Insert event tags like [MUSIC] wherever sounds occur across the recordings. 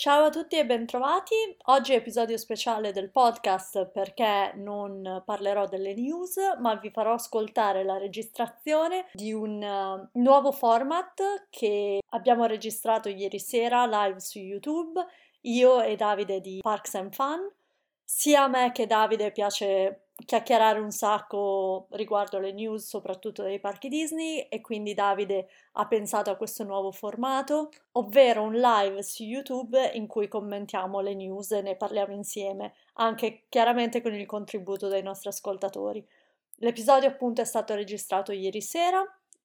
Ciao a tutti e bentrovati. Oggi è episodio speciale del podcast perché non parlerò delle news, ma vi farò ascoltare la registrazione di un uh, nuovo format che abbiamo registrato ieri sera live su YouTube, io e Davide di Parks and Fun. Sia a me che Davide piace chiacchierare un sacco riguardo le news, soprattutto dei parchi Disney, e quindi Davide ha pensato a questo nuovo formato, ovvero un live su YouTube in cui commentiamo le news e ne parliamo insieme, anche chiaramente con il contributo dei nostri ascoltatori. L'episodio appunto è stato registrato ieri sera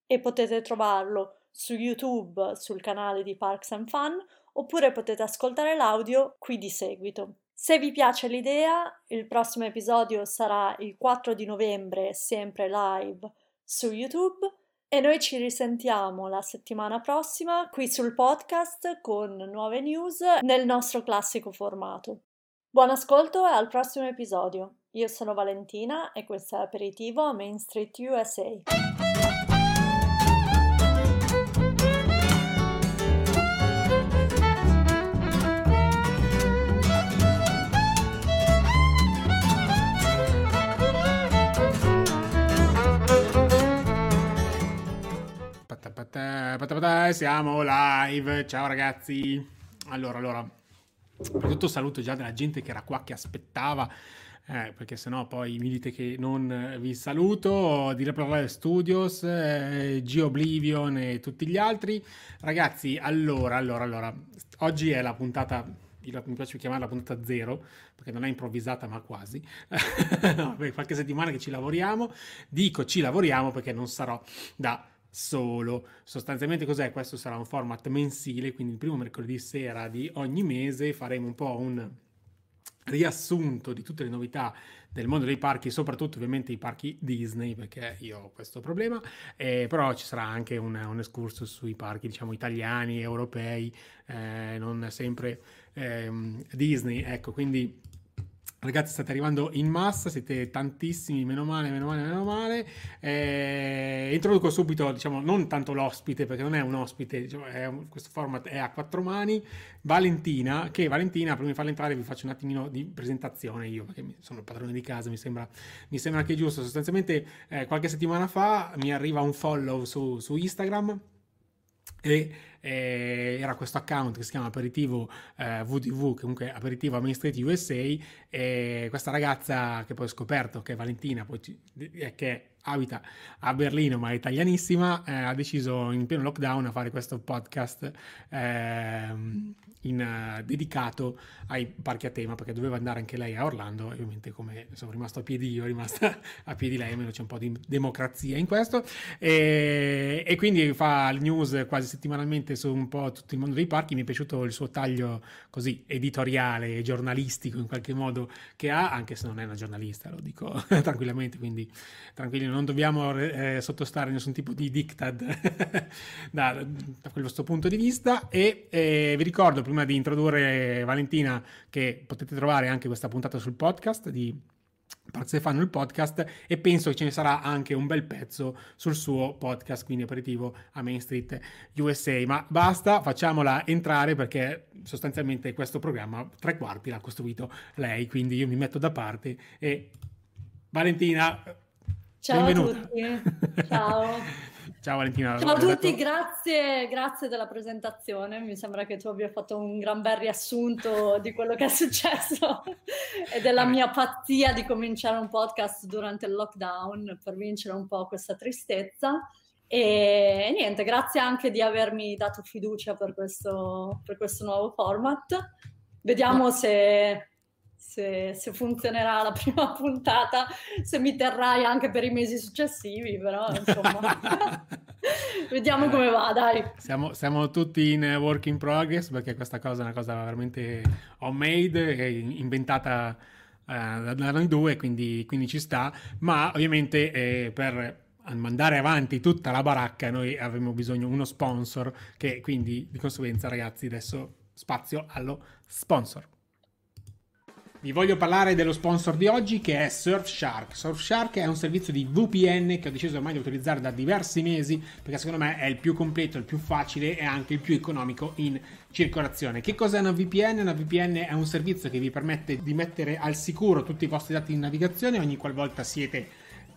e potete trovarlo su YouTube sul canale di Parks and Fun oppure potete ascoltare l'audio qui di seguito. Se vi piace l'idea, il prossimo episodio sarà il 4 di novembre, sempre live su YouTube. E noi ci risentiamo la settimana prossima qui sul podcast con nuove news nel nostro classico formato. Buon ascolto e al prossimo episodio. Io sono Valentina e questo è Aperitivo a Main Street USA. Siamo live, ciao ragazzi. Allora, allora, tutto saluto già della gente che era qua che aspettava, eh, perché sennò poi mi dite che non vi saluto. Di Replay Studios, eh, G-Oblivion e tutti gli altri. Ragazzi, allora, allora, allora, oggi è la puntata mi piace chiamarla puntata zero perché non è improvvisata ma quasi [LAUGHS] qualche settimana che ci lavoriamo dico ci lavoriamo perché non sarò da solo. Sostanzialmente cos'è? Questo sarà un format mensile, quindi il primo mercoledì sera di ogni mese faremo un po' un riassunto di tutte le novità del mondo dei parchi, soprattutto ovviamente i parchi Disney, perché io ho questo problema, eh, però ci sarà anche un, un escurso sui parchi, diciamo, italiani, europei, eh, non sempre eh, Disney, ecco, quindi Ragazzi, state arrivando in massa, siete tantissimi, meno male, meno male, meno male. Eh, introduco subito, diciamo, non tanto l'ospite, perché non è un ospite, diciamo, è un, questo format è a quattro mani. Valentina, che Valentina, prima di farla entrare vi faccio un attimino di presentazione io, perché sono il padrone di casa, mi sembra, mi sembra che giusto. Sostanzialmente eh, qualche settimana fa mi arriva un follow su, su Instagram e eh, era questo account che si chiama Aperitivo eh, VTV, comunque Aperitivo Street USA, e questa ragazza che poi ho scoperto che è Valentina, poi, che abita a Berlino ma è italianissima, eh, ha deciso in pieno lockdown a fare questo podcast eh, in, uh, dedicato ai parchi a tema perché doveva andare anche lei a Orlando e ovviamente come sono rimasto a piedi io, è rimasta [LAUGHS] a piedi lei, almeno c'è un po' di democrazia in questo. E, e quindi fa il news quasi settimanalmente su un po' tutto il mondo dei parchi, mi è piaciuto il suo taglio così editoriale e giornalistico in qualche modo che ha, anche se non è una giornalista, lo dico [LAUGHS] tranquillamente, quindi tranquilli, non dobbiamo eh, sottostare a nessun tipo di diktat [LAUGHS] da, da questo punto di vista. E eh, vi ricordo prima di introdurre Valentina che potete trovare anche questa puntata sul podcast di Parze fanno il podcast e penso che ce ne sarà anche un bel pezzo sul suo podcast, quindi aperitivo a Main Street USA. Ma basta, facciamola entrare perché sostanzialmente questo programma tre quarti l'ha costruito lei, quindi io mi metto da parte e Valentina, Ciao benvenuta. a tutti. [LAUGHS] Ciao. Ciao Valentina. Ciao a tutti, grazie, grazie della presentazione. Mi sembra che tu abbia fatto un gran bel riassunto di quello che è successo e della mia pazzia di cominciare un podcast durante il lockdown per vincere un po' questa tristezza. E niente, grazie anche di avermi dato fiducia per questo, per questo nuovo format. Vediamo se se, se, funzionerà la prima [LAUGHS] puntata, se mi terrai anche per i mesi successivi, però insomma, [LAUGHS] vediamo come va, dai. Siamo, siamo, tutti in work in progress perché questa cosa è una cosa veramente homemade, inventata uh, da noi due, quindi, quindi, ci sta, ma ovviamente eh, per mandare avanti tutta la baracca noi avremo bisogno di uno sponsor che quindi di conseguenza ragazzi adesso spazio allo sponsor. Vi voglio parlare dello sponsor di oggi che è Surfshark. Surfshark è un servizio di VPN che ho deciso ormai di utilizzare da diversi mesi perché secondo me è il più completo, il più facile e anche il più economico in circolazione. Che cos'è una VPN? Una VPN è un servizio che vi permette di mettere al sicuro tutti i vostri dati di navigazione ogni qualvolta siete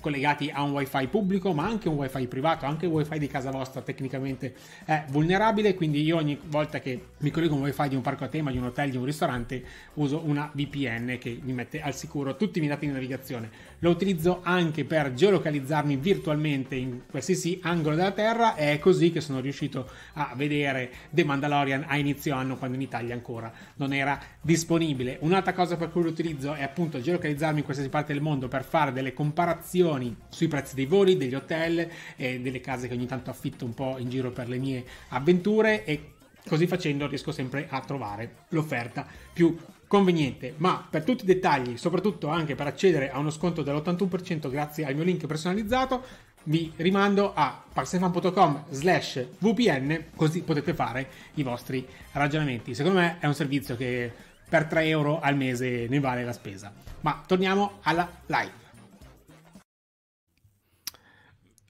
collegati a un wifi pubblico ma anche un wifi privato anche il wifi di casa vostra tecnicamente è vulnerabile quindi io ogni volta che mi collego a un wifi di un parco a tema di un hotel di un ristorante uso una VPN che mi mette al sicuro tutti i miei dati di navigazione. Lo utilizzo anche per geolocalizzarmi virtualmente in qualsiasi angolo della terra e è così che sono riuscito a vedere The Mandalorian a inizio anno quando in Italia ancora non era disponibile. Un'altra cosa per cui lo utilizzo è appunto geolocalizzarmi in qualsiasi parte del mondo per fare delle comparazioni informazioni sui prezzi dei voli, degli hotel e delle case che ogni tanto affitto un po' in giro per le mie avventure e così facendo riesco sempre a trovare l'offerta più conveniente. Ma per tutti i dettagli, soprattutto anche per accedere a uno sconto dell'81% grazie al mio link personalizzato, vi rimando a parsefan.com slash VPN così potete fare i vostri ragionamenti. Secondo me è un servizio che per 3 euro al mese ne vale la spesa. Ma torniamo alla live.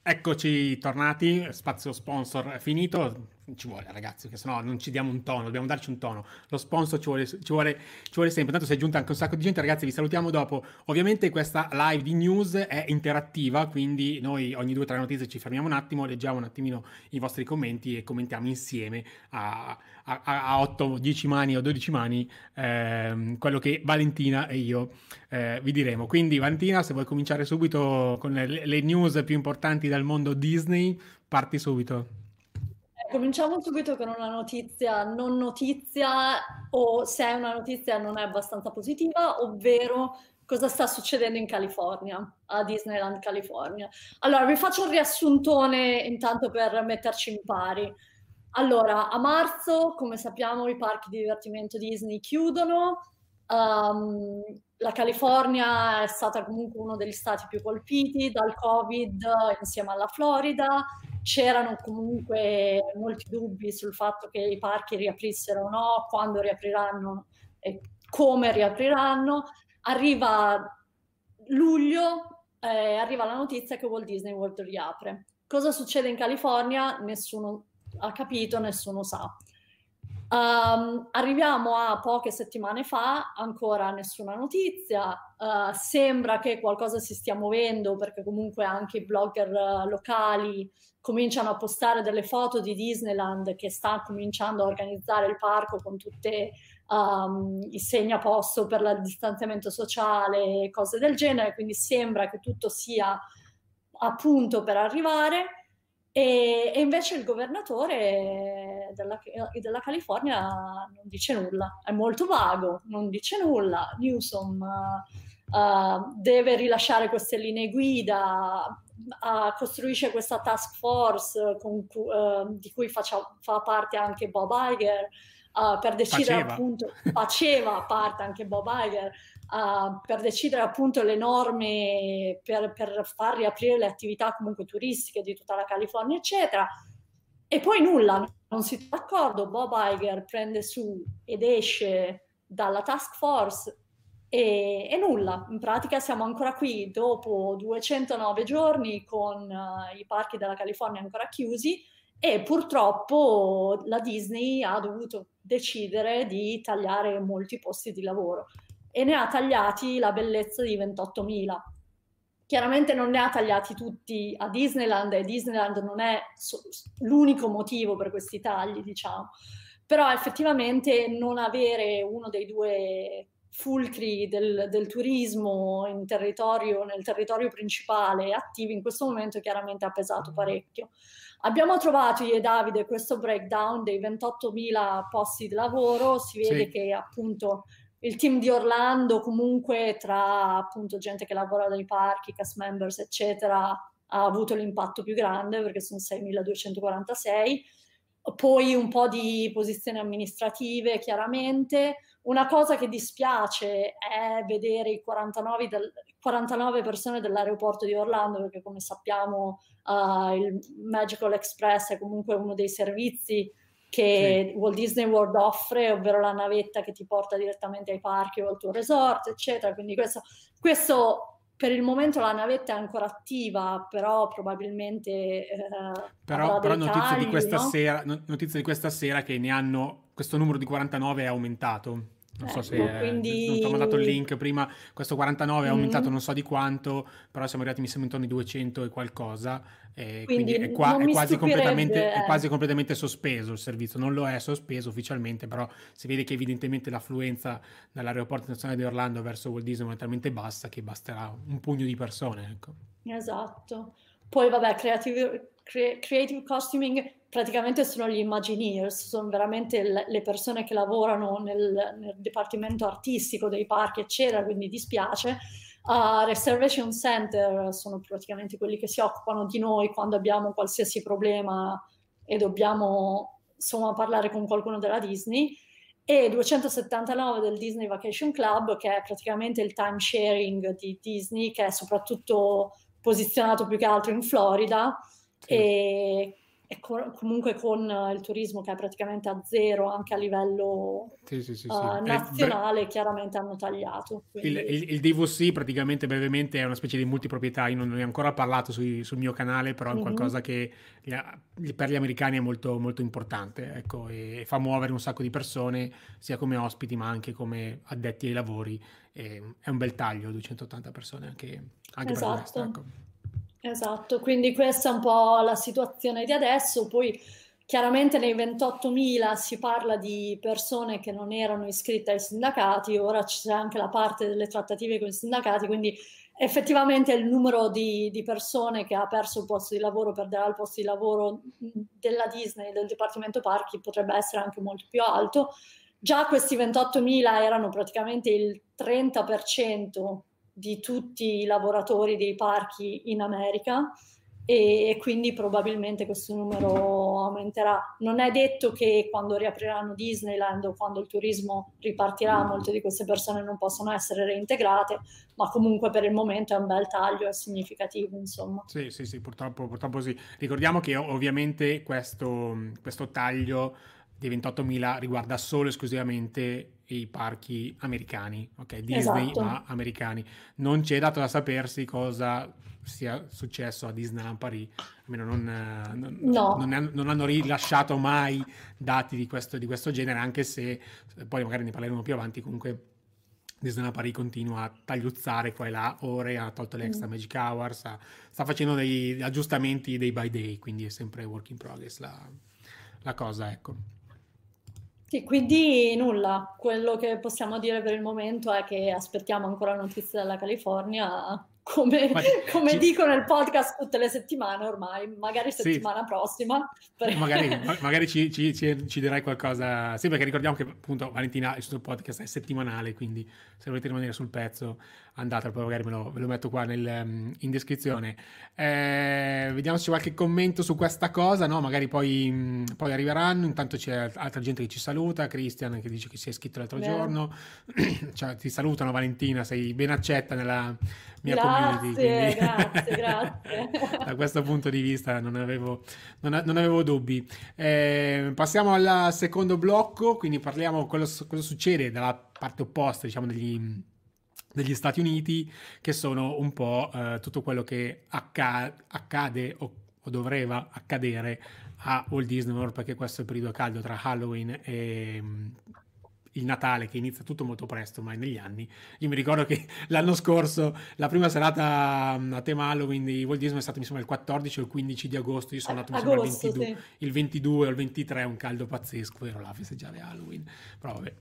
Eccoci tornati, spazio sponsor finito ci vuole ragazzi, che sennò non ci diamo un tono, dobbiamo darci un tono. Lo sponsor ci vuole, ci vuole, ci vuole sempre. Tanto si è aggiunta anche un sacco di gente, ragazzi, vi salutiamo dopo. Ovviamente questa live di news è interattiva, quindi noi ogni due o tre notizie ci fermiamo un attimo, leggiamo un attimino i vostri commenti e commentiamo insieme a, a, a 8, 10 mani o 12 mani eh, quello che Valentina e io eh, vi diremo. Quindi Valentina, se vuoi cominciare subito con le, le news più importanti dal mondo Disney, parti subito. Cominciamo subito con una notizia non notizia o se è una notizia non è abbastanza positiva, ovvero cosa sta succedendo in California, a Disneyland California. Allora, vi faccio un riassuntone intanto per metterci in pari. Allora, a marzo, come sappiamo, i parchi di divertimento Disney chiudono. Um, la California è stata comunque uno degli stati più colpiti dal Covid insieme alla Florida c'erano comunque molti dubbi sul fatto che i parchi riaprissero o no, quando riapriranno e come riapriranno. Arriva luglio, eh, arriva la notizia che Walt Disney World riapre. Cosa succede in California? Nessuno ha capito, nessuno sa. Um, arriviamo a poche settimane fa, ancora nessuna notizia, uh, sembra che qualcosa si stia muovendo perché comunque anche i blogger uh, locali cominciano a postare delle foto di Disneyland che sta cominciando a organizzare il parco con tutti um, i segni a posto per il distanziamento sociale e cose del genere, quindi sembra che tutto sia a punto per arrivare. E, e, invece il governatore della, della, California non dice nulla, è molto vago, non dice nulla. Newsom uh, uh, deve rilasciare queste linee guida, uh, costruisce questa task force con, di cui faccia, fa parte anche Bob Iger. per decidere faceva. appunto, faceva parte anche Bob Iger, uh, per decidere appunto le norme per, per far riaprire le attività comunque turistiche di tutta la California, eccetera. E poi nulla, non si trova d'accordo. Bob Iger prende su ed esce dalla task force e, e, nulla. In pratica siamo ancora qui dopo 209 giorni con uh, i parchi della California ancora chiusi e purtroppo la Disney ha dovuto decidere di tagliare molti posti di lavoro e ne ha tagliati la bellezza di 28.000. Chiaramente non ne ha tagliati tutti a Disneyland e Disneyland non è so- l'unico motivo per questi tagli, diciamo. Però effettivamente non avere uno dei due fulcri del, del turismo territorio, nel territorio principale attivi in questo momento chiaramente ha pesato parecchio. Abbiamo trovato io e Davide questo breakdown dei 28.000 posti di lavoro, si vede sì. che appunto il team di Orlando comunque tra appunto gente che lavora nei parchi, cast members eccetera ha avuto l'impatto più grande perché sono 6.246 poi un po' di posizioni amministrative chiaramente. Una cosa che dispiace è vedere i 49, del, 49 persone dell'aeroporto di Orlando perché come sappiamo uh, il Magical Express è comunque uno dei servizi che sì. Walt Disney World offre, ovvero la navetta che ti porta direttamente ai parchi o al tuo resort, eccetera. Quindi questo, questo per il momento la navetta è ancora attiva, però probabilmente... Eh, però, però notizie, tagli, di questa no? sera, notizie di questa sera che ne hanno, questo numero di 49 è aumentato. Non so ecco, se quindi... non ti ho mandato il link prima, questo 49 è aumentato mm. non so di quanto, però siamo arrivati mi sembra intorno ai 200 e qualcosa, eh, quindi, quindi è, qua, è, quasi completamente, è, quasi completamente, sospeso il servizio, non lo è sospeso ufficialmente, però si vede che evidentemente l'affluenza dall'aeroporto nazionale di Orlando verso Walt Disney è talmente bassa che basterà un pugno di persone. Ecco. Esatto. Poi vabbè, creative, cre- creative costuming praticamente sono gli Imagineers, sono veramente le persone che lavorano nel, nel dipartimento artistico dei parchi, eccetera, quindi dispiace. Uh, Reservation Center sono praticamente quelli che si occupano di noi quando abbiamo qualsiasi problema e dobbiamo insomma parlare con qualcuno della Disney e 279 del Disney Vacation Club che è praticamente il time sharing di Disney che è soprattutto posizionato più che altro in Florida sì. e e co- comunque con uh, il turismo che è praticamente a zero anche a livello sì, sì, uh, nazionale, beh, chiaramente hanno tagliato. Quindi... Il, il, il, DVC praticamente brevemente è una specie di multiproprietà, io non ne ho ancora parlato sui, sul mio canale, però è mm-hmm. qualcosa che per gli americani è molto, molto importante ecco, e fa muovere un sacco di persone sia come ospiti ma anche come addetti ai lavori. E è un bel taglio, 280 persone anche, anche esatto. per questo. Ecco. Esatto, quindi questa è un po' la situazione di adesso, poi chiaramente nei 28.000 si parla di persone che non erano iscritte ai sindacati, ora c'è anche la parte delle trattative con i sindacati, quindi effettivamente il numero di, di persone che ha perso il posto di lavoro, perderà il posto di lavoro della Disney, del Dipartimento Parchi, potrebbe essere anche molto più alto. Già questi 28.000 erano praticamente il 30% di tutti i lavoratori dei parchi in America e, quindi probabilmente questo numero aumenterà. Non è detto che quando riapriranno Disneyland o quando il turismo ripartirà molte di queste persone non possono essere reintegrate, ma comunque per il momento è un bel taglio, è significativo insomma. Sì, sì, sì, purtroppo, purtroppo sì. Ricordiamo che ovviamente questo, questo taglio di 28.000 riguarda solo e esclusivamente i parchi americani, ok? Disney esatto. ma americani. Non c'è dato da sapersi cosa sia successo a Disneyland Paris, almeno non, non, no. non, hanno, non, hanno rilasciato mai dati di questo, di questo, genere, anche se poi magari ne parleremo più avanti, comunque Disneyland Paris continua a tagliuzzare qua e là ore, ha tolto le extra mm. magic hours, ha, sta facendo degli aggiustamenti day by day, quindi è sempre work in progress la, la cosa, ecco. Sì, quindi nulla, quello che possiamo dire per il momento è che aspettiamo ancora notizie dalla California come, [LAUGHS] come ci... dico nel podcast tutte le settimane ormai, magari settimana sì. prossima. Per... Magari, [LAUGHS] magari ci, ci, ci, ci, dirai qualcosa. Sì, perché ricordiamo che appunto Valentina il suo podcast è settimanale, quindi se volete rimanere sul pezzo andate, poi magari me lo, ve lo metto qua nel, um, in descrizione. Eh, vediamo se c'è qualche commento su questa cosa, no? Magari poi, mh, poi, arriveranno, intanto c'è altra gente che ci saluta, Christian che dice che si è iscritto l'altro Beh. giorno, [CLEARS THROAT] cioè, ti salutano Valentina, sei ben accetta nella mia grazie, community. Quindi... Grazie, [LAUGHS] grazie. da questo punto di vista non avevo, non, non avevo dubbi. Eh, passiamo al secondo blocco, quindi parliamo cosa, cosa succede dalla parte opposta, diciamo, degli, degli Stati Uniti, che sono un po' eh, tutto quello che acca- accade o, o dovrebbe accadere a Walt Disney World, perché questo è il periodo caldo tra Halloween e il Natale che inizia tutto molto presto ormai negli anni. Io mi ricordo che [LAUGHS] l'anno scorso la prima serata mm, a tema Halloween di Walt Disney è stata mi sembra il 14 o il 15 di agosto, io sono andato agosto, il, 22, sì. il 22 o il 23, un caldo pazzesco, ero là a festeggiare Halloween, però vabbè,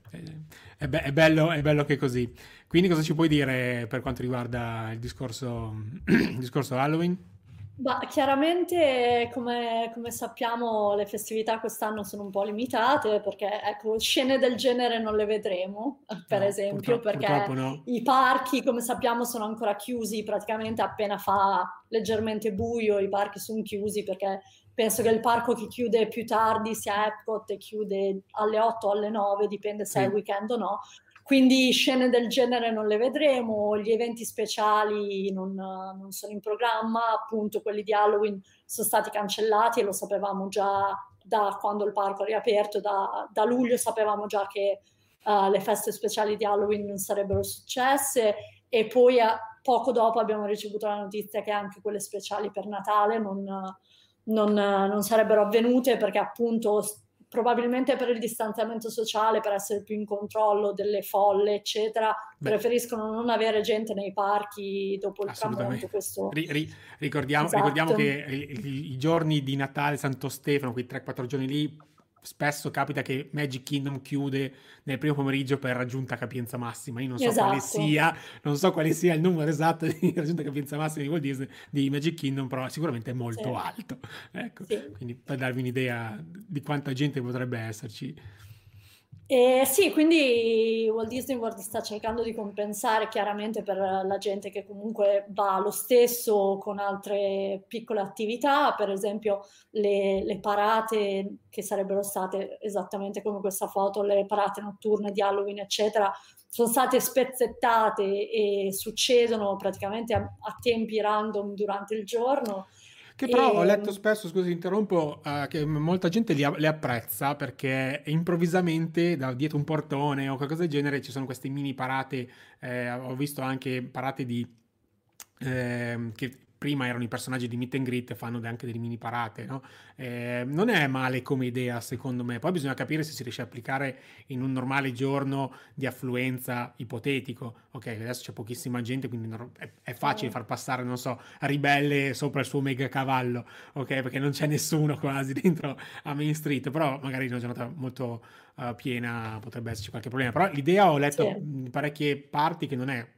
è, be- è, bello, è bello che è così. Quindi cosa ci puoi dire per quanto riguarda il discorso, [CLEARS THROAT] il discorso Halloween? Ma chiaramente, come, come, sappiamo, le festività quest'anno sono un po' limitate perché ecco, scene del genere non le vedremo, per no, esempio, purtroppo, perché purtroppo no. i parchi, come sappiamo, sono ancora chiusi praticamente appena fa leggermente buio, i parchi sono chiusi perché penso che il parco che chiude più tardi sia Epcot e chiude alle 8 o alle 9, dipende se sì. è weekend o no. Quindi scene del genere non le vedremo, gli eventi speciali non, non, sono in programma, appunto quelli di Halloween sono stati cancellati e lo sapevamo già da quando il parco è riaperto, da, da luglio sapevamo già che uh, le feste speciali di Halloween non sarebbero successe e poi uh, poco dopo abbiamo ricevuto la notizia che anche quelle speciali per Natale non, non, non sarebbero avvenute perché appunto probabilmente per il distanziamento sociale, per essere più in controllo delle folle, eccetera, Beh. preferiscono non avere gente nei parchi dopo il tramonto. Questo... Ri- ri- ricordiamo, esatto. ricordiamo, che i, i, giorni di Natale, Santo Stefano, quei 3-4 giorni lì, spesso capita che Magic Kingdom chiude nel primo pomeriggio per raggiunta capienza massima. Io non so esatto. quale sia, non so quale sia il numero esatto di [LAUGHS] raggiunta capienza massima di Walt Disney di Magic Kingdom, però sicuramente è molto sì. alto. Ecco, sì. quindi per darvi un'idea di quanta gente potrebbe esserci. Eh, sì, quindi Walt Disney World sta cercando di compensare chiaramente per la gente che comunque va lo stesso con altre piccole attività, per esempio le, le parate che sarebbero state esattamente come questa foto, le parate notturne di Halloween, eccetera, sono state spezzettate e succedono praticamente a, a tempi random durante il giorno. Che però e... ho letto spesso, scusi, interrompo, uh, che molta gente li, le apprezza perché improvvisamente da dietro un portone o qualcosa del genere ci sono queste mini parate. Eh, ho visto anche parate di eh, che prima erano i personaggi di Meet and Greet, fanno anche delle mini parate, no? eh, non è male come idea secondo me, poi bisogna capire se si riesce a applicare in un normale giorno di affluenza ipotetico, ok, adesso c'è pochissima gente, quindi è, è facile far passare, non so, Ribelle sopra il suo mega cavallo, ok, perché non c'è nessuno quasi dentro a Main Street, però magari in una giornata molto uh, piena potrebbe esserci qualche problema, però l'idea ho letto sì. parecchie parti che non è Mm,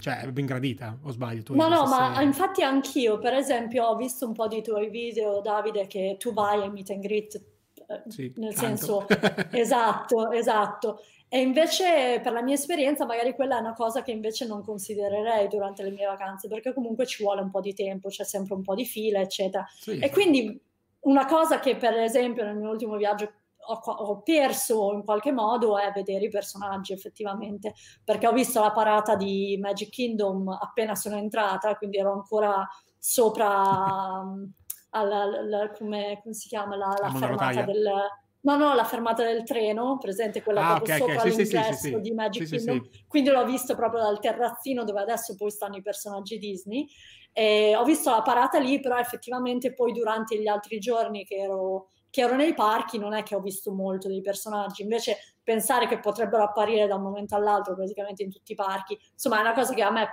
cioè, è ben gradita, o sbaglio? Tu no, no, ma infatti anch'io, per esempio, ho visto un po' di tuoi video, Davide, che tu vai a meet and greet, eh, sì, nel tanto. senso, [LAUGHS] esatto, esatto. E invece, per la mia esperienza, magari quella è una cosa che invece non considererei durante le mie vacanze, perché comunque ci vuole un po' di tempo, c'è sempre un po' di fila, eccetera. Sì. E quindi una cosa che, per esempio, nel mio ultimo viaggio ho, ho, perso in qualche modo è vedere i personaggi effettivamente, perché ho visto la parata di Magic Kingdom appena sono entrata, quindi ero ancora sopra alla, alla, come, come, si chiama? La, la fermata del... No, no, la fermata del treno, presente quella ah, proprio okay, sopra okay. l'ingresso sì, sì, sì, di Magic Kingdom, quindi l'ho visto proprio dal terrazzino dove adesso poi stanno i personaggi Disney. E ho visto la parata lì, però effettivamente poi durante gli altri giorni che ero che ero nei parchi non è che ho visto molto dei personaggi, invece pensare che potrebbero apparire da un momento all'altro praticamente in tutti i parchi, insomma è una cosa che a me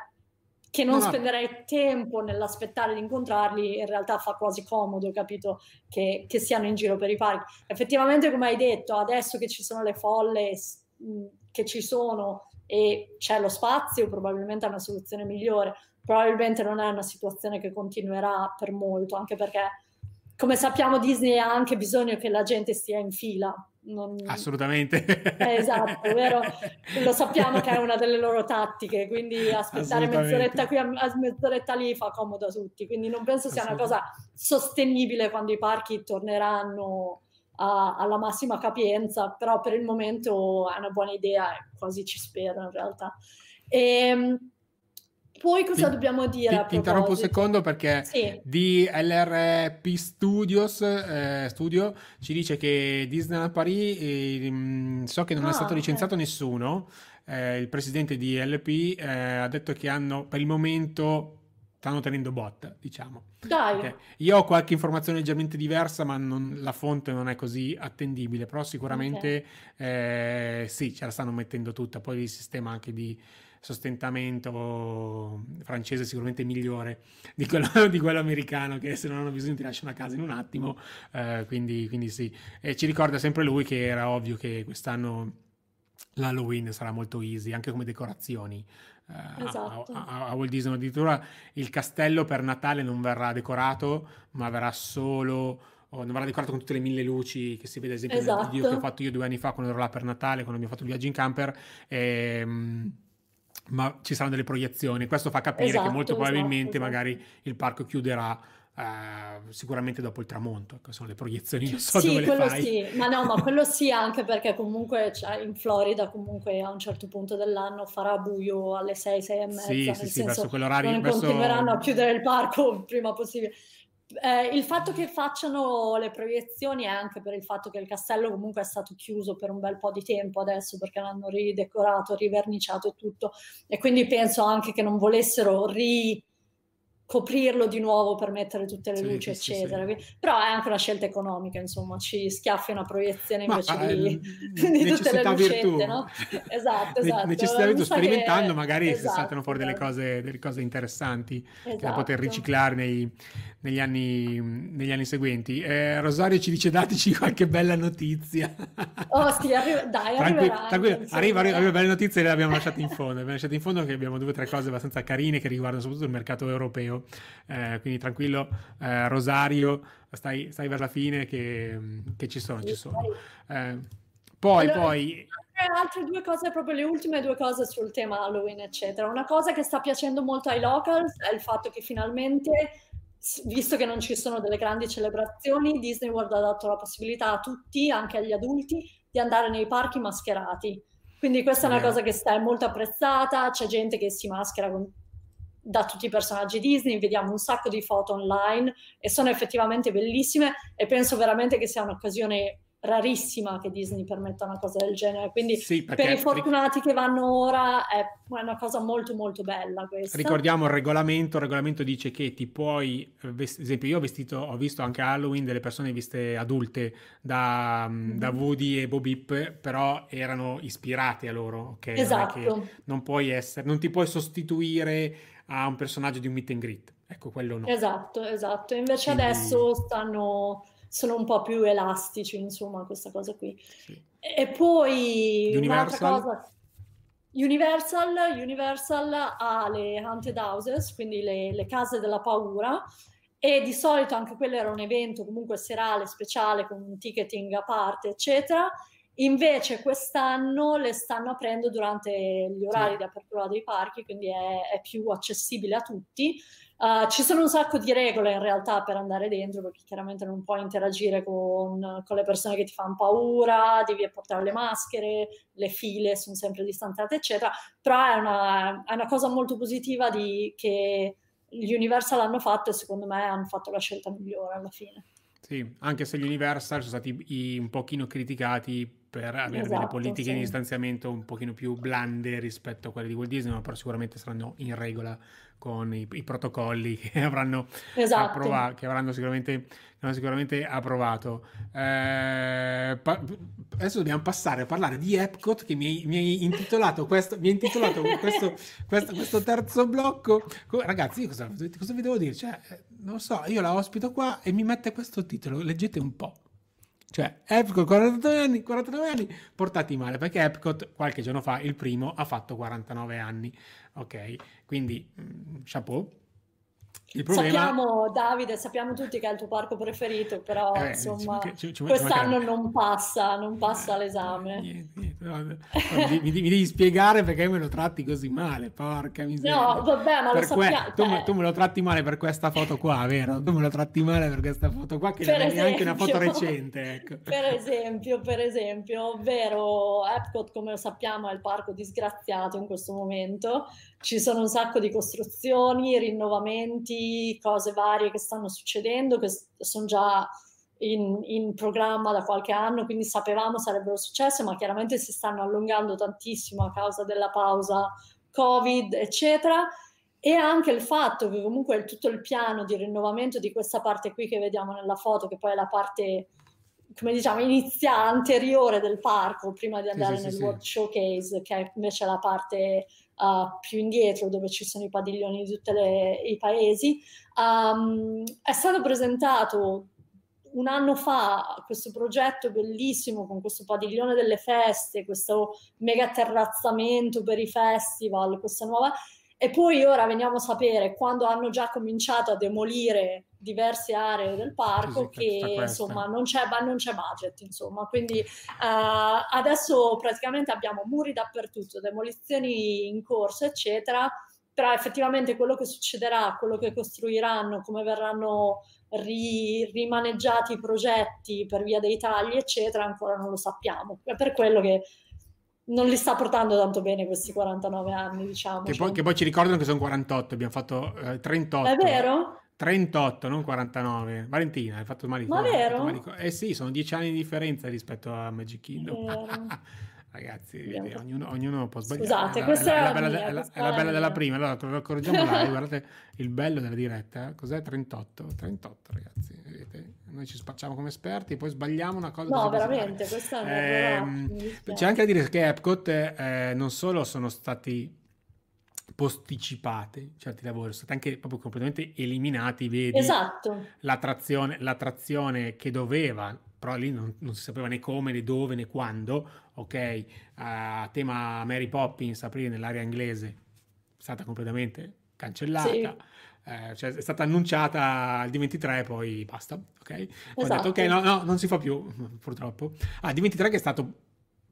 che non no, spenderei tempo nell'aspettare di incontrarli, in realtà fa quasi comodo, capito, che, che, siano in giro per i parchi. Effettivamente, come hai detto, adesso che ci sono le folle che ci sono e c'è lo spazio, probabilmente è una soluzione migliore. Probabilmente non è una situazione che continuerà per molto, anche perché come sappiamo Disney ha anche bisogno che la gente stia in fila. Non... Assolutamente. Eh, esatto, vero? Lo sappiamo che è una delle loro tattiche, quindi aspettare mezz'oretta qui a mezz'oretta lì fa comodo a tutti, quindi non penso sia una cosa sostenibile quando i parchi torneranno a, alla massima capienza, però per il momento è una buona idea e quasi ci spero in realtà. E, ehm, poi cosa ti, dobbiamo dire? Ti, interrompo un secondo perché sì. di LRP Studios eh, Studio ci dice che Disneyland Paris eh, so che non ah, è stato licenziato okay. nessuno. Eh, il presidente di LP eh, ha detto che hanno per il momento stanno tenendo botta, diciamo. Dai. Okay. Io ho qualche informazione leggermente diversa, ma non, la fonte non è così attendibile, però sicuramente okay. eh, sì, ce la stanno mettendo tutta. Poi il sistema anche di sostentamento francese sicuramente migliore di quello, [LAUGHS] di quello, americano che se non hanno bisogno ti lasciano a casa in un attimo, eh, quindi, quindi, sì. E ci ricorda sempre lui che era ovvio che quest'anno l'Halloween sarà molto easy, anche come decorazioni. Eh, esatto. a, a, a, Walt Disney addirittura il castello per Natale non verrà decorato, ma verrà solo non verrà decorato con tutte le mille luci che si vede ad esempio esatto. nel video che ho fatto io due anni fa quando ero là per Natale, quando abbiamo fatto il viaggio in camper. E, ehm, ma ci saranno delle proiezioni. Questo fa capire esatto, che molto esatto, probabilmente esatto, magari il parco chiuderà uh, sicuramente dopo il tramonto. Ecco, sono le proiezioni, [LAUGHS] non so sì, quello. Sì, ma no, ma quello sì anche perché comunque cioè, in Florida comunque a un certo punto dell'anno farà buio alle 6, 6 e mezza. Sì, sì, sì, verso quell'orario. Non verso... continueranno a chiudere il parco prima possibile eh, il fatto che facciano le proiezioni è anche per il fatto che il castello comunque è stato chiuso per un bel po' di tempo adesso perché l'hanno ridecorato, riverniciato e tutto. E quindi penso anche che non volessero ri coprirlo di nuovo per mettere tutte le luci, sì, eccetera. Sì, sì. Però è anche una scelta economica, insomma, ci schiaffi una proiezione invece Ma, di, eh, [LAUGHS] di tutte le lucette, no? Esatto, esatto. Necessità virtù, sperimentando che... magari esatto, si saltano fuori esatto. delle, cose, delle cose interessanti esatto. da poter riciclare nei, negli, anni, negli anni seguenti. Eh, Rosario ci dice dateci qualche bella notizia. Oh sì, arri- dai, Tranqui- tranquillo, arriva, arriva, arriva belle notizie le abbiamo lasciate in fondo. Abbiamo lasciato in fondo che abbiamo due o tre cose abbastanza carine che riguardano soprattutto il mercato europeo eh, quindi tranquillo, eh, Rosario, stai, stai, per la fine che, che ci sono, ci sono. Eh, poi, allora, poi... Altre due cose, proprio le ultime due cose sul tema Halloween, eccetera. Una cosa che sta piacendo molto ai locals è il fatto che finalmente visto che non ci sono delle grandi celebrazioni, Disney World ha dato la possibilità a tutti, anche agli adulti, di andare nei parchi mascherati. Quindi questa è una cosa che sta molto apprezzata, c'è gente che si maschera con da tutti i personaggi Disney, vediamo un sacco di foto online e sono effettivamente bellissime e penso veramente che sia un'occasione rarissima che Disney permetta una cosa del genere. Quindi sì, per i fortunati che vanno ora è una cosa molto molto bella questa. Ricordiamo il regolamento, il regolamento dice che ti puoi, ad esempio io ho, vestito, ho visto anche Halloween delle persone viste adulte da, mm-hmm. da Woody e Bob Hip, però erano ispirate a loro, ok? Esatto. Non, non puoi essere, non ti puoi sostituire a un personaggio di un meet and greet. Ecco, quello no. Esatto, esatto. Invece Quindi... adesso stanno, sono un po' più elastici, insomma, questa cosa qui. Sì. E poi Universal. un'altra cosa... Universal, Universal ha le haunted houses, quindi le, le case della paura, e di solito anche quello era un evento comunque serale, speciale, con un ticketing a parte, eccetera. Invece quest'anno le stanno aprendo durante gli orari sì. di apertura dei parchi, quindi è, è più accessibile a tutti. Uh, ci sono un sacco di regole in realtà per andare dentro, perché chiaramente non puoi interagire con, con le persone che ti fanno paura, devi portare le maschere, le file sono sempre distanziate, eccetera. Però è una, è una cosa molto positiva di, che gli Universal hanno fatto e secondo me hanno fatto la scelta migliore alla fine. Sì, anche se gli Universal sono stati un pochino criticati per avere esatto, delle politiche sì. di distanziamento un pochino più blande rispetto a quelle di Walt Disney, ma però sicuramente saranno in regola con i, i protocolli [LAUGHS] che avranno, esatto. approva- che avranno sicuramente, avranno sicuramente approvato. Eh, pa- adesso dobbiamo passare a parlare di Epcot che mi, mi hai intitolato, questo, mi intitolato questo, questo, questo, terzo blocco. Ragazzi, io cosa, cosa vi devo dire? Cioè, non so, io la ospito qua e mi mette questo titolo, leggete un po'. Cioè, Epcot 49 anni, 49 anni portati male, perché Epcot qualche giorno fa, il primo, ha fatto 49 anni. Ok, quindi mm, chapeau. Problema... Sappiamo, Davide, sappiamo tutti che è il tuo parco preferito, però eh, insomma, ci, ci, quest'anno non passa, non passa eh, l'esame. Niente, niente, no, mi, mi, devi spiegare perché me lo tratti così male, porca miseria. No, vabbè, ma per lo sappiamo. Que- tu, cioè... tu, me lo tratti male per questa foto qua, vero? Tu me lo tratti male per questa foto qua, che per non esempio, è neanche una foto recente. Ecco. [LAUGHS] Per esempio, per esempio, ovvero Epcot, come lo sappiamo, è il parco disgraziato in questo momento ci sono un sacco di costruzioni, rinnovamenti, cose varie che stanno succedendo, che sono già in, in, programma da qualche anno, quindi sapevamo sarebbero successe, ma chiaramente si stanno allungando tantissimo a causa della pausa Covid, eccetera. E anche il fatto che comunque tutto il piano di rinnovamento di questa parte qui che vediamo nella foto, che poi è la parte come diciamo, iniziale, anteriore del parco, prima di andare sì, nel sì, World sì. Showcase, che è invece la parte uh, più indietro, dove ci sono i padiglioni di tutti i paesi. Um, è stato presentato un anno fa questo progetto bellissimo con questo padiglione delle feste, questo mega terrazzamento per i festival, questa nuova e poi ora veniamo a sapere, quando hanno già cominciato a demolire diverse aree del parco, sì, che insomma non c'è, non c'è, budget, insomma. Quindi uh, adesso praticamente abbiamo muri dappertutto, demolizioni in corso, eccetera. Però effettivamente quello che succederà, quello che costruiranno, come verranno ri, rimaneggiati i progetti per via dei tagli, eccetera, ancora non lo sappiamo. È per quello che non li sta portando tanto bene questi 49 anni, diciamo. Che, poi, che poi ci ricordano che sono 48, abbiamo fatto eh, 38. È vero? 38, non 49. Valentina, hai fatto male. Ma vero? Male... Eh sì, sono 10 anni di differenza rispetto a Magic Kingdom. [LAUGHS] Ragazzi, vedi, ognuno, ognuno, può sbagliare. Scusate, questa è, la, bella, mia, è, la bella della prima. Allora, lo correggiamo [LAUGHS] live. guardate il bello della diretta. Cos'è 38? 38, ragazzi. Vedete? Noi ci spacciamo come esperti, poi sbagliamo una cosa. No, veramente, questa è una eh, C'è anche da dire che Epcot eh, non solo sono stati posticipate certi lavori, sono stati anche proprio completamente eliminati, vedi? Esatto. L'attrazione, l'attrazione che doveva però lì non, non, si sapeva né come, né dove, né quando, ok? Uh, tema Mary Poppins, aprire nell'area inglese, è stata completamente cancellata. Sì. Eh, cioè è stata annunciata il D23 poi basta, ok? Esatto. Ho detto ok, no, no, non si fa più, purtroppo. Ah, D23 che è stato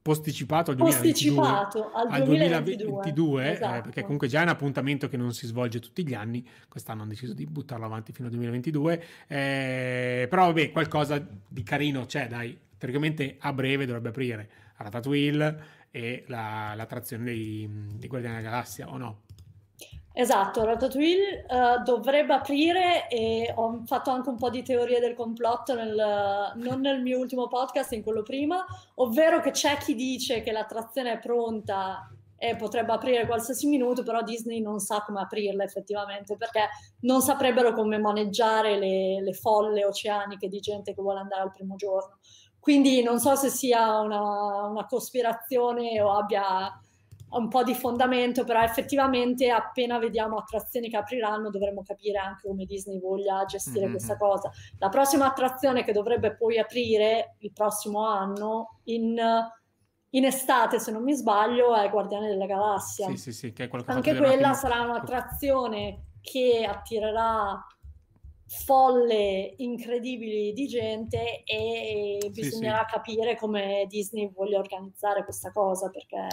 posticipato al 2022, posticipato al 2022, 2022 esatto. eh, perché comunque già è un appuntamento che non si svolge tutti gli anni, quest'anno hanno deciso di buttarlo avanti fino al 2022, eh, però vabbè qualcosa di carino c'è, dai, teoricamente a breve dovrebbe aprire Ratatouille e la, l'attrazione dei, dei Guardiani della Galassia, o no? Esatto, Ratatouille uh, dovrebbe aprire e ho fatto anche un po' di teorie del complotto, nel, non nel mio ultimo podcast, in quello prima, ovvero che c'è chi dice che l'attrazione è pronta e potrebbe aprire qualsiasi minuto, però Disney non sa come aprirla effettivamente, perché non saprebbero come maneggiare le, le folle oceaniche di gente che vuole andare al primo giorno. Quindi non so se sia una, una cospirazione o abbia un po' di fondamento, però effettivamente appena vediamo attrazioni che apriranno dovremo capire anche come Disney voglia gestire mm-hmm. questa cosa. La prossima attrazione che dovrebbe poi aprire il prossimo anno in, in estate, se non mi sbaglio, è Guardiani della Galassia. Sì, sì, sì, che è anche quella più... sarà un'attrazione che attirerà folle incredibili di gente e bisognerà sì, sì. capire come Disney voglia organizzare questa cosa perché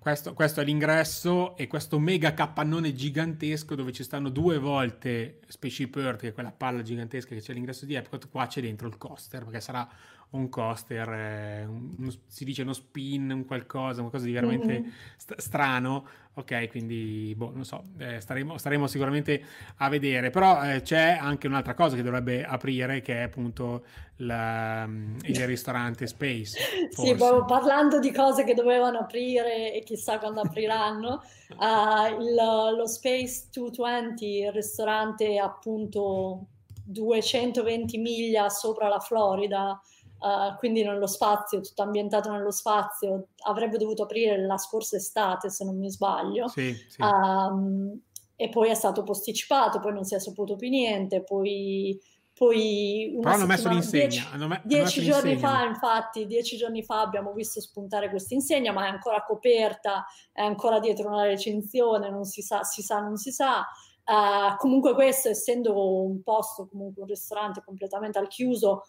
questo, questo, è l'ingresso e questo mega capannone gigantesco dove ci stanno due volte Spaceship Earth, che è quella palla gigantesca che c'è all'ingresso di Epcot, qua c'è dentro il coaster, perché sarà un coaster, eh, un, si dice uno spin, un qualcosa, qualcosa di veramente mm-hmm. st- strano, ok, quindi boh, non so, eh, staremo, staremo, sicuramente a vedere, però eh, c'è anche un'altra cosa che dovrebbe aprire che è appunto la, il [LAUGHS] ristorante Space. Forse. Sì, parlando di cose che dovevano aprire e chissà quando apriranno, uh, [LAUGHS] il, lo Space 220, il ristorante appunto 220 miglia sopra la Florida, uh, quindi nello spazio, tutto ambientato nello spazio, avrebbe dovuto aprire la scorsa estate, se non mi sbaglio. Sì, sì. Um, e poi è stato posticipato, poi non si è saputo più niente, poi poi una Però hanno messo l'insegna. Dieci, hanno me- dieci hanno giorni fa, infatti, dieci giorni fa abbiamo visto spuntare questa insegna, ma è ancora coperta, è ancora dietro una recensione, non si sa, si sa, non si sa. Uh, comunque questo, essendo un posto, comunque un ristorante completamente al chiuso,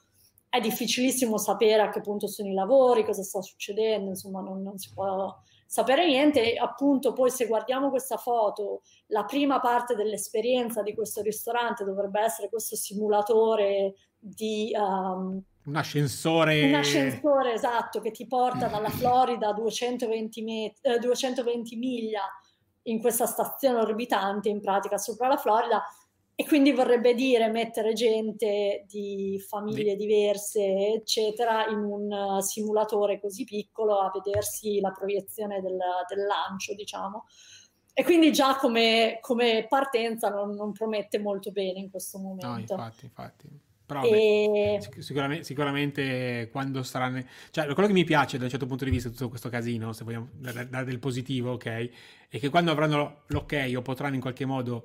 è difficilissimo sapere a che punto sono i lavori, cosa sta succedendo, insomma non, non si può sapere niente. Appunto poi se guardiamo questa foto, la prima parte dell'esperienza di questo ristorante dovrebbe essere questo simulatore di... Um, un ascensore. Un ascensore, esatto, che ti porta dalla [LAUGHS] Florida a 220, met- eh, 220 miglia in questa stazione orbitante, in pratica sopra la Florida, e quindi vorrebbe dire mettere gente di famiglie diverse, eccetera, in un uh, simulatore così piccolo a vedersi la proiezione del, del lancio, diciamo. E quindi già come, come partenza non, non, promette molto bene in questo momento. No, infatti, infatti. Però e... beh, sicuramente, sicuramente, quando saranno... Cioè, quello che mi piace da un certo punto di vista tutto questo casino, se vogliamo dare del positivo, ok, è che quando avranno l'ok o potranno in qualche modo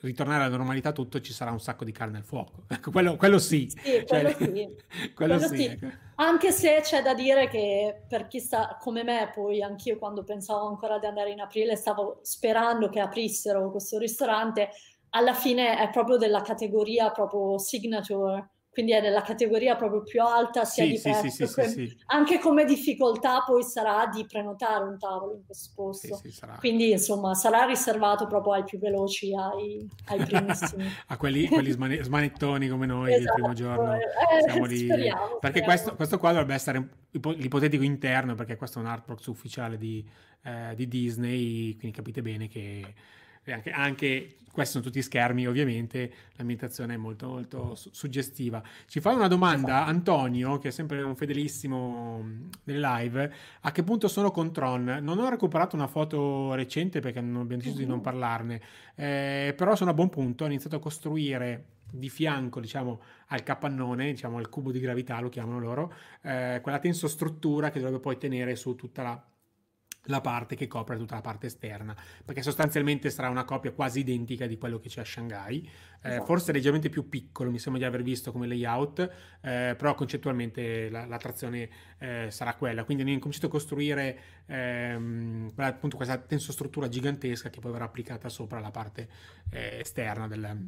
ritornare alla normalità tutto ci sarà un sacco di carne al fuoco. Ecco, quello, quello sì. Sì, quello, cioè, sì. [LAUGHS] quello, quello sì. sì. Ecco. Anche se c'è da dire che per chi sta come me, poi anch'io quando pensavo ancora di andare in aprile stavo sperando che aprissero questo ristorante, alla fine è proprio della categoria proprio signature quindi è nella categoria proprio più alta sia sì, di sì, prezzo, sì, sì, anche come difficoltà poi sarà di prenotare un tavolo in questo posto. Quindi insomma sarà riservato proprio ai più veloci, ai, ai [LAUGHS] primissimi. a quelli, quelli smane- smanettoni come noi esatto. il primo giorno. Eh, Siamo lì. Speriamo, perché speriamo. Questo, questo, qua dovrebbe essere l'ipotetico interno, perché questo è un artbox ufficiale di, eh, di Disney, quindi capite bene che anche, anche questi sono tutti schermi, ovviamente l'ambientazione è molto, molto suggestiva. Ci fa una domanda. Antonio, che è sempre un fedelissimo nel live, a che punto sono con Tron? Non ho recuperato una foto recente perché non abbiamo deciso di non parlarne, eh, però sono a buon punto, ho iniziato a costruire di fianco, diciamo, al capannone, diciamo, al cubo di gravità, lo chiamano loro, eh, quella tensostruttura che dovrebbe poi tenere su tutta la la parte che copre tutta la parte esterna, perché sostanzialmente sarà una copia quasi identica di quello che c'è a Shanghai, eh, esatto. forse leggermente più piccolo, mi sembra di aver visto come layout, eh, però concettualmente la, la trazione eh, sarà quella, quindi hanno incominciato a costruire ehm, appunto questa tensostruttura gigantesca che poi verrà applicata sopra la parte eh, esterna del,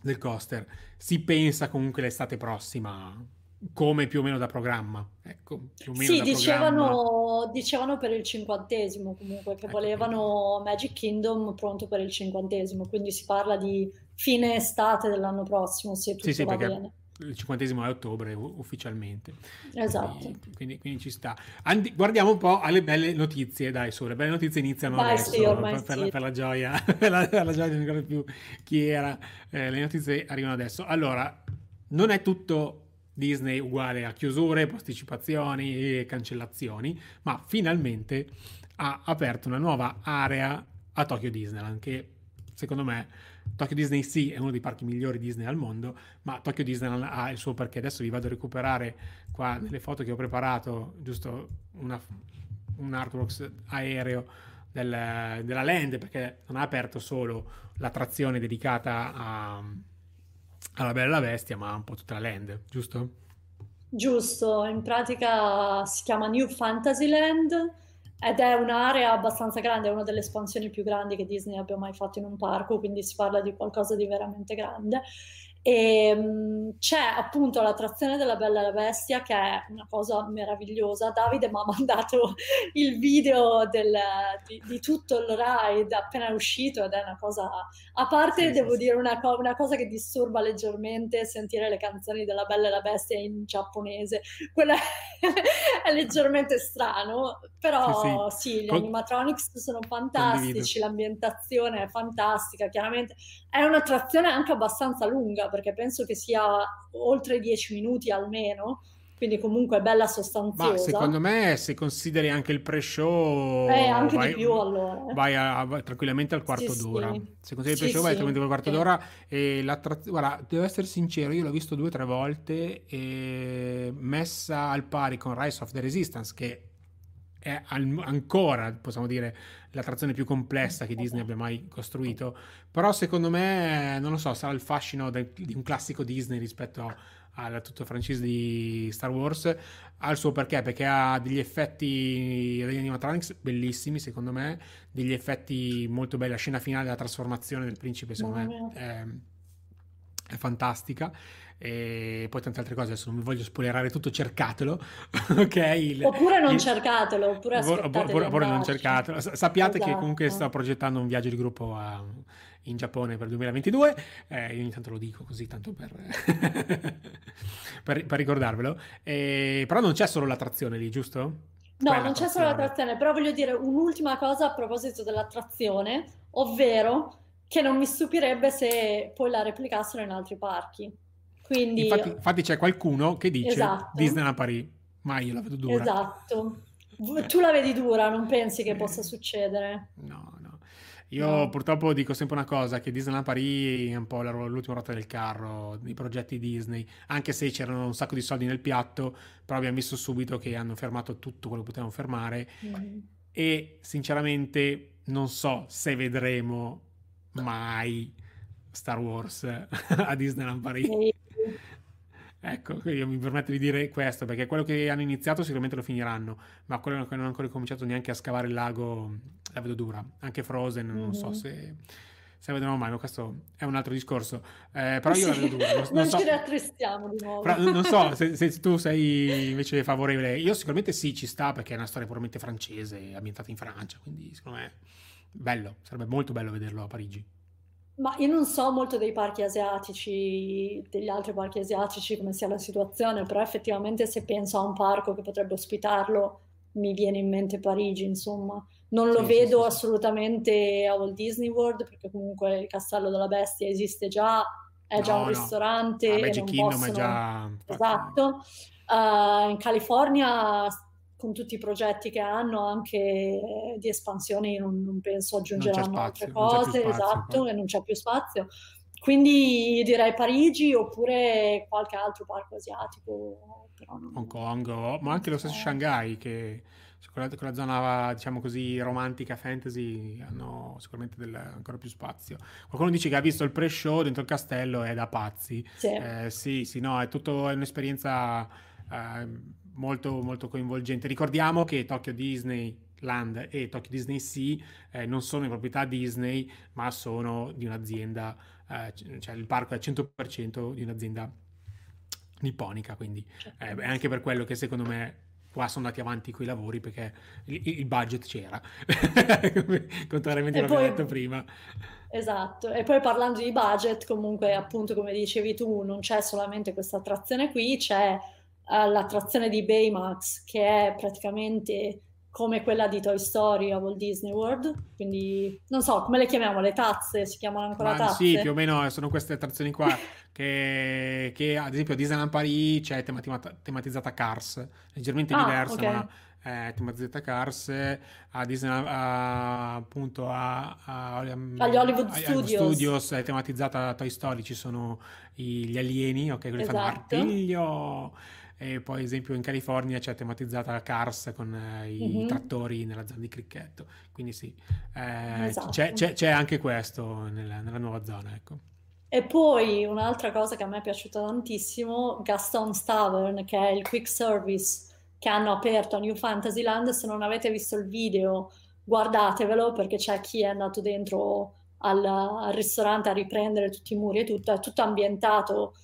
del coaster. Si pensa comunque l'estate prossima come più o meno da programma. Ecco, più o meno sì, dicevano, dicevano, per il cinquantesimo comunque che ecco, volevano quindi. Magic Kingdom pronto per il cinquantesimo, quindi si parla di fine estate dell'anno prossimo, se tutto sì, sì, va bene. Il cinquantesimo è ottobre ufficialmente. Esatto. Quindi, quindi, quindi ci sta. Andi, guardiamo un po' alle belle notizie, dai, su, le belle notizie iniziano Vai, adesso sì, per, per, la, per, la, gioia, [LAUGHS] per la, per la gioia di non ricordo più chi era. Eh, le notizie arrivano adesso. Allora, non è tutto Disney uguale a chiusure, posticipazioni e cancellazioni, ma finalmente ha aperto una nuova area a Tokyo Disneyland che secondo me Tokyo Disney sì è uno dei parchi migliori Disney al mondo, ma Tokyo Disneyland ha il suo perché. Adesso vi vado a recuperare qua nelle foto che ho preparato, giusto una, un artwork aereo del, della land perché non ha aperto solo l'attrazione dedicata a alla Bella Bestia, ma un po' tutta la land, giusto? Giusto, in pratica si chiama New Fantasyland ed è un'area abbastanza grande, è una delle espansioni più grandi che Disney abbia mai fatto in un parco, quindi si parla di qualcosa di veramente grande. E um, c'è appunto l'attrazione della Bella e la Bestia che è una cosa meravigliosa. Davide mi ha [LAUGHS] mandato il video del, di, di, tutto il ride appena uscito ed è una cosa, a parte sì, devo sì, dire una, una, cosa che disturba leggermente sentire le canzoni della Bella e la Bestia in giapponese, quello [LAUGHS] è leggermente strano, però sì, sì gli Con... animatronics sono fantastici, Condivido. l'ambientazione è fantastica, chiaramente è un'attrazione anche abbastanza lunga perché penso che sia oltre 10 minuti almeno, quindi comunque è bella sostanziosa. Ma secondo me se consideri anche il pre-show... Eh, anche vai, di più allora. Vai a, a, tranquillamente al quarto sì, d'ora. Sì. Se consideri il pre-show sì, vai tranquillamente al quarto d'ora e l'attrazione... Guarda, devo essere sincero, io l'ho visto due o tre volte e messa al pari con Rise of the Resistance che è ancora, possiamo dire, l'attrazione più complessa che Disney abbia mai costruito, però secondo me, non lo so, sarà il fascino del, di un classico Disney rispetto alla tutto franchise di Star Wars, ha il suo perché, perché ha degli effetti degli animatronics bellissimi, secondo me, degli effetti molto belli, la scena finale della trasformazione del principe, secondo me, è, è fantastica e poi tante altre cose, adesso non mi voglio spoilerare tutto, cercatelo, [LAUGHS] ok? Il, oppure non il, cercatelo, oppure oppure, oppure non cercatelo. Sappiate esatto. che comunque sto progettando un viaggio di gruppo a, in Giappone per il 2022, eh, io ogni tanto lo dico così, tanto per, [LAUGHS] per, per ricordarvelo, e, però non c'è solo l'attrazione lì, giusto? No, non c'è solo l'attrazione, però voglio dire un'ultima cosa a proposito dell'attrazione, ovvero che non mi stupirebbe se poi la replicassero in altri parchi. Quindi... Infatti, infatti c'è qualcuno che dice esatto. Disneyland Paris, ma io la vedo dura. Esatto. Tu la vedi dura, non pensi che eh, possa succedere? No, no. Io no. purtroppo dico sempre una cosa, che Disneyland Paris è un po' l'ultima ruota del carro dei progetti Disney, anche se c'erano un sacco di soldi nel piatto, però abbiamo visto subito che hanno fermato tutto quello che potevano fermare mm. e sinceramente non so se vedremo mai Star Wars [LAUGHS] a Disneyland Paris. Ecco, io mi permetto di dire questo perché quello che hanno iniziato sicuramente lo finiranno, ma quello che non hanno ancora cominciato neanche a scavare il lago la vedo dura. Anche Frozen, mm-hmm. non so mhm. se, se vedremo mai, ma questo è un altro discorso. Eh, però io sì, la vedo dura. Non, [LAUGHS] non so, ci rattristiamo di nuovo. Però, non so se, [LAUGHS] se, tu sei invece favorevole. Io sicuramente sì, ci sta perché è una storia puramente francese, ambientata in Francia, quindi secondo me bello, sarebbe molto bello vederlo a Parigi. Ma io non so molto dei parchi asiatici, degli altri parchi asiatici, come sia la situazione, però effettivamente se penso a un parco che potrebbe ospitarlo, mi viene in mente Parigi, insomma. Non lo sì, vedo sì, assolutamente a Walt Disney World perché comunque il Castello della Bestia esiste già, è già no, un no. ristorante. Ah, Magic Kingdom possono... è già... Esatto. Uh, in California con tutti i progetti che hanno anche di espansione non, non penso aggiungeranno spazio, altre cose, spazio, esatto, e non c'è più spazio. Quindi direi Parigi oppure qualche altro parco asiatico. Non... Hong Kong, ma anche lo stesso Shanghai che quella, quella zona, diciamo così, romantica, fantasy, hanno sicuramente del, ancora più spazio. Qualcuno dice che ha visto il pre-show dentro il castello, è da pazzi. Sì, eh, sì, sì, no, è tutto è un'esperienza eh, molto, molto coinvolgente. Ricordiamo che Tokyo Disney Land e Tokyo Disney Sea eh, non sono in proprietà Disney, ma sono di un'azienda, eh, cioè il parco è al 100% di un'azienda nipponica, quindi eh, è anche per quello che secondo me qua sono andati avanti con i lavori perché il, il budget c'era, [LAUGHS] contrariamente a quello che detto prima. Esatto, e poi parlando di budget, comunque appunto come dicevi tu, non c'è solamente questa attrazione qui, c'è uh, l'attrazione di Baymax che è praticamente come quella di Toy Story a Walt Disney World, quindi non so, come le chiamiamo? Le tazze? Si chiamano ancora Ma, tazze? Sì, più o meno sono queste attrazioni qua [LAUGHS] che, che, ad esempio a Disneyland Paris c'è tematizzata, tematizzata Cars, leggermente ah, diversa okay. ma è tematizzata Cars, a Disneyland a, appunto a, a, agli Hollywood a, Studios. Studios è tematizzata Toy Story, ci sono i, gli alieni, ok, quelli esatto. fanno martiglio e poi ad esempio in California c'è tematizzata Cars con eh, i mm-hmm. trattori nella zona di cricchetto, quindi sì, eh, esatto. c'è, c'è, c'è, anche questo nella, nella nuova zona, ecco. E poi un'altra cosa che a me è piaciuta tantissimo, Gaston's Tavern, che è il quick service che hanno aperto a New Fantasyland, se non avete visto il video guardatevelo perché c'è chi è andato dentro al, al ristorante a riprendere tutti i muri e tutto, è tutto ambientato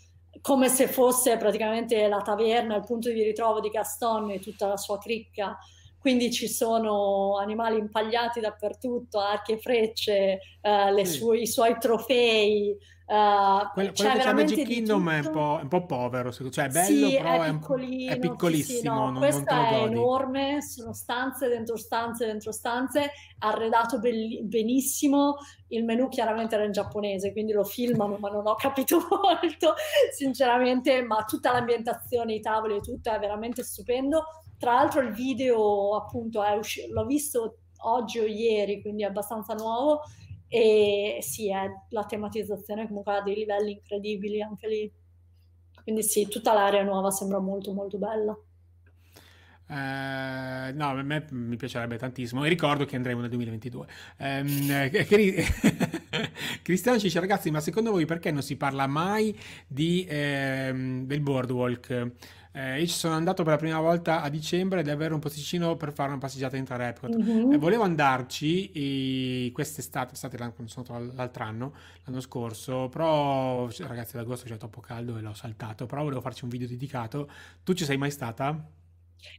come se fosse praticamente la taverna, il punto di ritrovo di Gaston e tutta la sua cricca. Quindi ci sono animali impagliati dappertutto, archi e frecce, eh, sì. sue, i suoi trofei, Uh, quello, quello che c'è Magic Kingdom è un, po', un po' povero, cioè è bello, sì, però è, piccolino, è piccolissimo. Sì, sì, no, non, questo non è enorme, sono stanze dentro stanze dentro stanze, arredato be- benissimo. Il menu chiaramente era in giapponese, quindi lo filmano, ma non ho capito [LAUGHS] molto, sinceramente. Ma tutta l'ambientazione, i tavoli e tutto è veramente stupendo. Tra l'altro, il video, appunto, usci- l'ho visto oggi o ieri, quindi è abbastanza nuovo e sì, è la tematizzazione comunque ha dei livelli incredibili anche lì. Quindi sì, tutta l'area nuova sembra molto molto bella. Uh, no, a me mi piacerebbe tantissimo e ricordo che andremo nel 2022. Um, [LAUGHS] Cristiano ci dice ragazzi, ma secondo voi perché non si parla mai di, ehm, del boardwalk? Eh, io ci sono andato per la prima volta a dicembre ed avere un posticino per fare una passeggiata in Inter Epcot. Mm-hmm. Eh, volevo andarci e quest'estate, estate sono stato l'altro anno, l'anno scorso, però ragazzi ad agosto c'è troppo caldo e l'ho saltato, però volevo farci un video dedicato. Tu ci sei mai stata?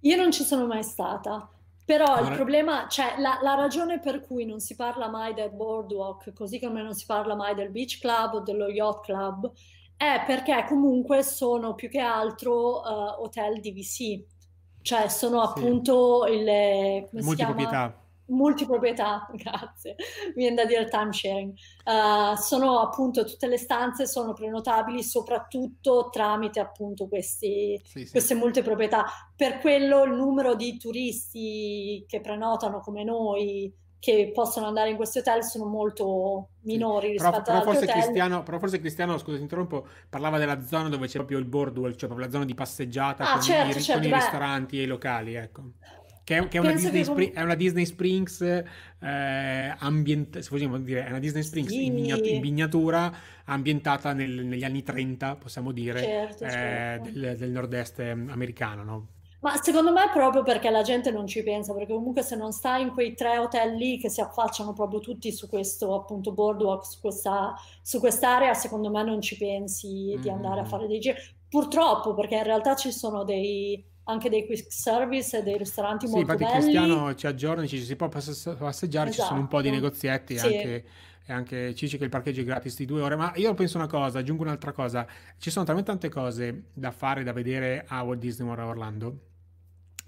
Io non ci sono mai stata. Però allora... il problema, cioè la, la, ragione per cui non si parla mai del boardwalk, così come non si parla mai del beach club o dello yacht club, è perché comunque sono più che altro uh, hotel DVC, cioè sono sì. appunto il... Multiproprietà. Multiproprietà, [LAUGHS] grazie, mi viene da dire time sharing. Uh, sono appunto tutte le stanze sono prenotabili soprattutto tramite appunto questi, sì, sì. queste multiproprietà. Per quello il numero di turisti che prenotano come noi che possono andare in questi hotel sono molto minori sì. rispetto però, però forse hotel. Cristiano, però forse Cristiano, scusa ti interrompo, parlava della zona dove c'è proprio il boardwalk, cioè proprio la zona di passeggiata ah, con, certo, i, certo, con i, ristoranti e i locali, ecco. Che è, che è, una, Disney, che Spring, è una Disney Springs eh, ambientata, se vogliamo dire, è una Disney Springs sì. in, miniatura, in, miniatura ambientata nel, negli anni 30, possiamo dire, certo, eh, certo. Del, del nord-est americano, no? Ma secondo me è proprio perché la gente non ci pensa, perché comunque se non stai in quei tre hotel lì che si affacciano proprio tutti su questo appunto boardwalk, su, questa, su quest'area, secondo me non ci pensi di andare a fare dei giri. Purtroppo, perché in realtà ci sono dei, anche dei quick service e dei ristoranti sì, molto belli. Sì, infatti Cristiano ci aggiorna, ci si può passeggiare, esatto. ci sono un po' di esatto. negozietti sì. anche e anche ci dice che il parcheggio è gratis di due ore, ma io penso una cosa, aggiungo un'altra cosa, ci sono talmente tante cose da fare, da vedere a Walt Disney World Orlando,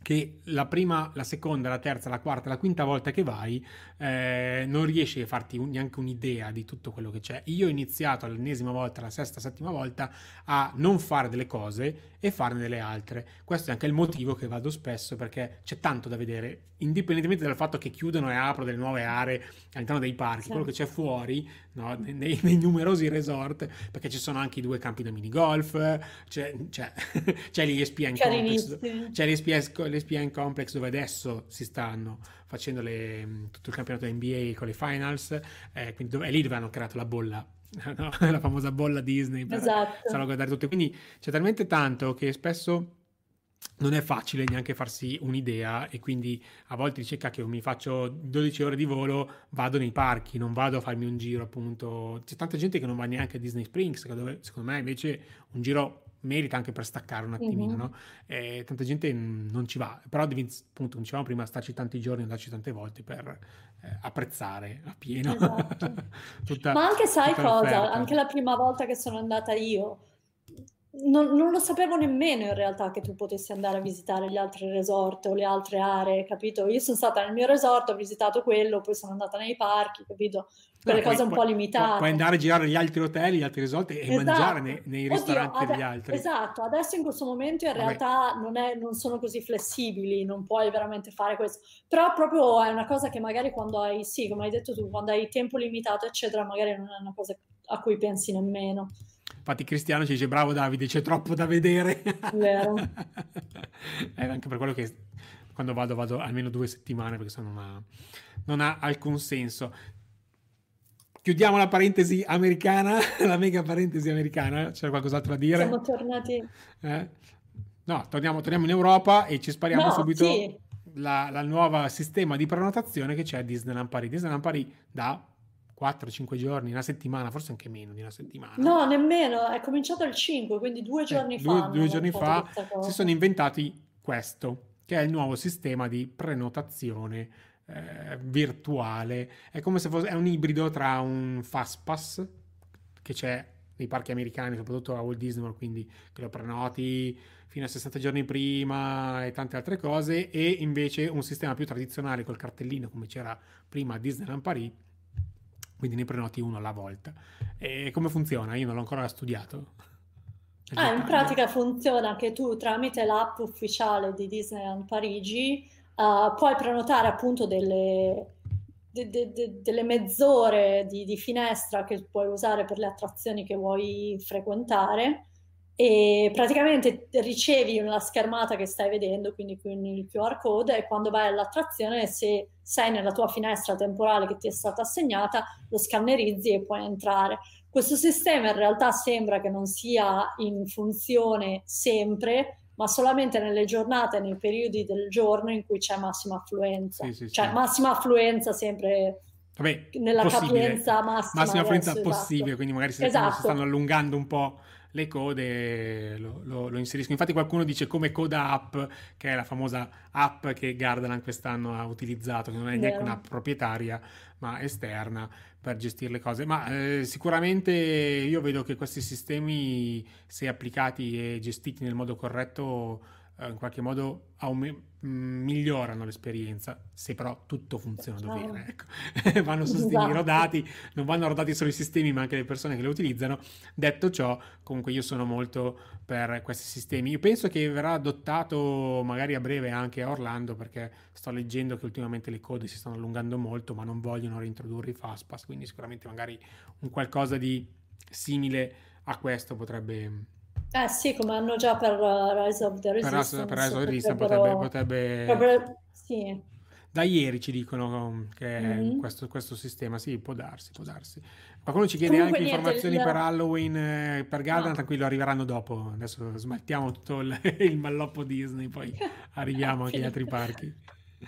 che la prima, la seconda, la terza, la quarta, la quinta volta che vai eh, non riesci a farti un, neanche un'idea di tutto quello che c'è. Io ho iniziato l'ennesima volta, la sesta, settima volta a non fare delle cose e farne delle altre. Questo è anche il motivo che vado spesso perché c'è tanto da vedere, indipendentemente dal fatto che chiudono e aprono delle nuove aree all'interno dei parchi, sì. quello che c'è fuori, no, nei, nei, numerosi resort, perché ci sono anche i due campi da minigolf, c'è, c'è, [LAUGHS] c'è l'ESPN Complex, c'è l'ESPN, l'ESPN Complex dove adesso si stanno facendo le, tutto il campionato NBA con le finals, eh, quindi dove, è lì dove hanno creato la bolla [LAUGHS] no? la famosa bolla Disney per esatto. salvaguardare tutto. Quindi c'è talmente tanto che spesso non è facile neanche farsi un'idea e quindi a volte dice cacchio mi faccio 12 ore di volo vado nei parchi non vado a farmi un giro appunto c'è tanta gente che non va neanche a Disney Springs dove secondo me invece un giro merita anche per staccare un attimino mm-hmm. no? e tanta gente non ci va però devi appunto come dicevamo prima starci tanti giorni andarci tante volte per eh, apprezzare a pieno esatto. [LAUGHS] tutta, ma anche sai cosa anche la prima volta che sono andata io non, non, lo sapevo nemmeno in realtà che tu potessi andare a visitare gli altri resort o le altre aree, capito? Io sono stata nel mio resort, ho visitato quello, poi sono andata nei parchi, capito? Quelle no, cose un po' limitate. Puoi andare a girare negli altri hotel, gli altri resort e esatto. mangiare nei, nei ristoranti Oddio, degli altri. Esatto, adesso in questo momento in realtà non, è, non, sono così flessibili, non puoi veramente fare questo. Però proprio è una cosa che magari quando hai, sì, come hai detto tu, quando hai tempo limitato, eccetera, magari non è una cosa a cui pensi nemmeno. Infatti Cristiano ci dice bravo Davide, c'è troppo da vedere. Vero. è [LAUGHS] anche per quello che quando vado vado almeno due settimane perché se no non ha, non ha alcun senso. Chiudiamo la parentesi americana, [LAUGHS] la mega parentesi americana. C'è qualcos'altro da dire? Siamo tornati. Eh? No, torniamo, torniamo, in Europa e ci spariamo no, subito sì. la, la nuova sistema di prenotazione che c'è a Disneyland Paris. Disneyland Paris da 4-5 giorni, una settimana, forse anche meno di una settimana. No, nemmeno, è cominciato il 5, quindi due eh, giorni eh, fa. Due, due giorni fa si sono inventati questo, che è il nuovo sistema di prenotazione eh, virtuale. È come se fosse è un ibrido tra un Fastpass che c'è nei parchi americani, soprattutto a Walt Disney World, quindi che lo prenoti fino a 60 giorni prima e tante altre cose, e invece un sistema più tradizionale col cartellino come c'era prima a Disneyland Paris quindi ne prenoti uno alla volta. E come funziona? Io non l'ho ancora studiato. Ah, in pratica funziona che tu tramite l'app ufficiale di Disneyland Parigi uh, puoi prenotare appunto delle, de, de, de, delle mezz'ore di, di, finestra che puoi usare per le attrazioni che vuoi frequentare e praticamente ricevi una schermata che stai vedendo, quindi con il QR code, e quando vai all'attrazione, se sei nella tua finestra temporale che ti è stata assegnata, lo scannerizzi e puoi entrare. Questo sistema in realtà sembra che non sia in funzione sempre, ma solamente nelle giornate, nei periodi del giorno in cui c'è massima affluenza. Sì, sì, cioè sì. massima affluenza sempre Vabbè, nella possibile. capienza massima. Massima affluenza possibile, esatto. quindi magari se esatto. si stanno allungando un po' le code lo, lo, lo, inserisco. Infatti qualcuno dice come Coda App, che è la famosa app che Gardaland quest'anno ha utilizzato, che non è neanche yeah. un'app proprietaria, ma esterna per gestire le cose. Ma eh, sicuramente io vedo che questi sistemi, se applicati e gestiti nel modo corretto, eh, in qualche modo aumentano Mm, migliorano l'esperienza, se però tutto funziona bene. Ecco. [LAUGHS] vanno sostenuti esatto. rodati, non vanno rodati solo i sistemi, ma anche le persone che le utilizzano. Detto ciò, comunque io sono molto per questi sistemi. Io penso che verrà adottato magari a breve anche a Orlando, perché sto leggendo che ultimamente le code si stanno allungando molto, ma non vogliono reintrodurre i Fastpass, quindi sicuramente magari un qualcosa di simile a questo potrebbe eh sì, come hanno già per uh, Rise of the Resistance. Per, Rise of the Resistance potrebbe... potrebbe... potrebbe... Sì. Da ieri ci dicono che mm-hmm. questo, questo, sistema, sì, può darsi, può darsi. Qualcuno ci chiede Comunque, anche niente, informazioni il... per Halloween, eh, per Garden, no. tranquillo, arriveranno dopo. Adesso smaltiamo tutto il, [LAUGHS] il malloppo Disney, poi [LAUGHS] arriviamo anche agli altri parchi.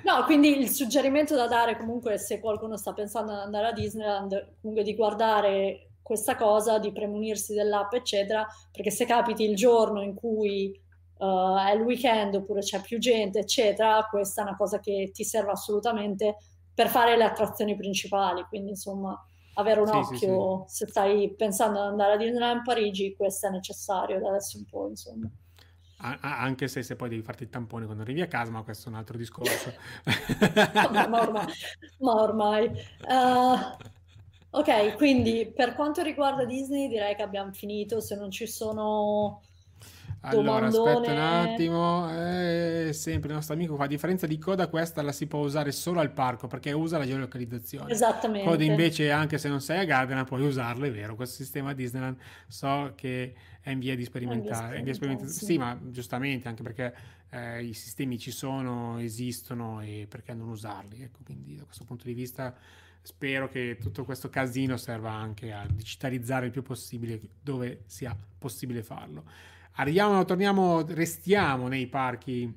No, quindi il suggerimento da dare comunque se qualcuno sta pensando ad andare a Disneyland, comunque di guardare questa cosa di premunirsi dell'app, eccetera, perché se capiti il giorno in cui uh, è il weekend oppure c'è più gente, eccetera, questa è una cosa che ti serve assolutamente per fare le attrazioni principali. Quindi, insomma, avere un sì, occhio sì, sì. se stai pensando ad andare a Disneyland Parigi, questo è necessario da adesso in poi, insomma. anche se, se, poi devi farti il tampone quando arrivi a casa, ma questo è un altro discorso. [LAUGHS] ma, ma, ormai, ma ormai. Uh, ok, quindi per quanto riguarda Disney direi che abbiamo finito, se non ci sono allora, aspetta un attimo. Eh, sempre il nostro amico qua. A differenza di Coda, questa la si può usare solo al parco perché usa la geolocalizzazione. Esattamente. Coda invece, anche se non sei a Garden, puoi usarlo, è vero. Questo sistema Disneyland so che è in via di sperimentare. Via sperimentare sì. sì. ma giustamente, anche perché eh, i sistemi ci sono, esistono e perché non usarli? Ecco, quindi da questo punto di vista spero che tutto questo casino serva anche a digitalizzare il più possibile dove sia possibile farlo. Arriviamo, torniamo, restiamo nei parchi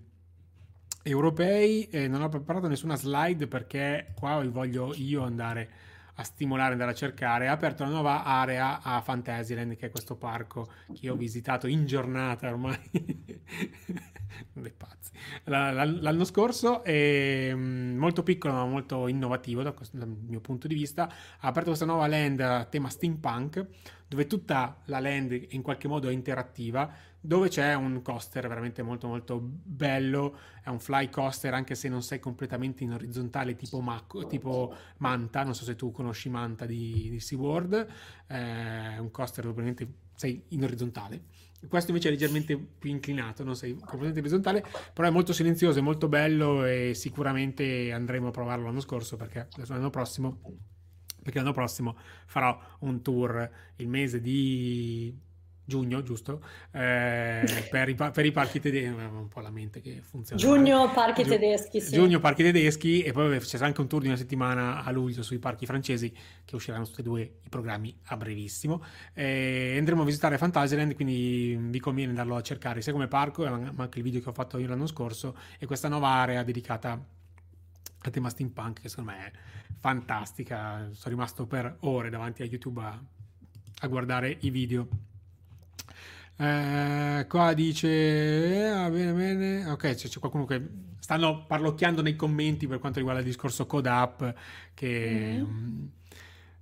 europei. Eh, non ho preparato nessuna slide perché qua voglio io andare a stimolare, andare a cercare. Ha aperto una nuova area a Fantasyland, che è questo parco che ho visitato in giornata ormai. [LAUGHS] dei pazzi. L'anno scorso è mm, molto piccolo ma molto innovativo dal mio punto di vista. Ha aperto questa nuova land a tema steampunk dove tutta la land in qualche modo è interattiva, dove c'è un coaster veramente molto molto bello, è un fly coaster anche se non sei completamente in orizzontale tipo, Mac, tipo Manta, non so se tu conosci Manta di, di SeaWorld, eh, è un coaster dove ovviamente sei in orizzontale. Questo invece è leggermente più inclinato, non sei completamente orizzontale, però è molto silenzioso, è molto bello e sicuramente andremo a provarlo l'anno scorso perché l'anno prossimo perché l'anno prossimo farò un tour il mese di giugno, giusto? Eh, per, i, per, i, parchi tedeschi, un po' la mente che funziona. Giugno parchi Giu- tedeschi, sì. Giugno parchi tedeschi e poi c'è anche un tour di una settimana a luglio sui parchi francesi che usciranno tutti e due i programmi a brevissimo. Eh, andremo a visitare Fantasyland, quindi vi conviene andarlo a cercare sia come parco, ma anche il video che ho fatto io l'anno scorso e questa nuova area dedicata al tema steampunk che secondo me è fantastica. Sono rimasto per ore davanti a YouTube a, a guardare i video. Eh, qua dice eh, ah, bene bene. Ok c'è, c'è, qualcuno che stanno parlocchiando nei commenti per quanto riguarda il discorso code up che, mm.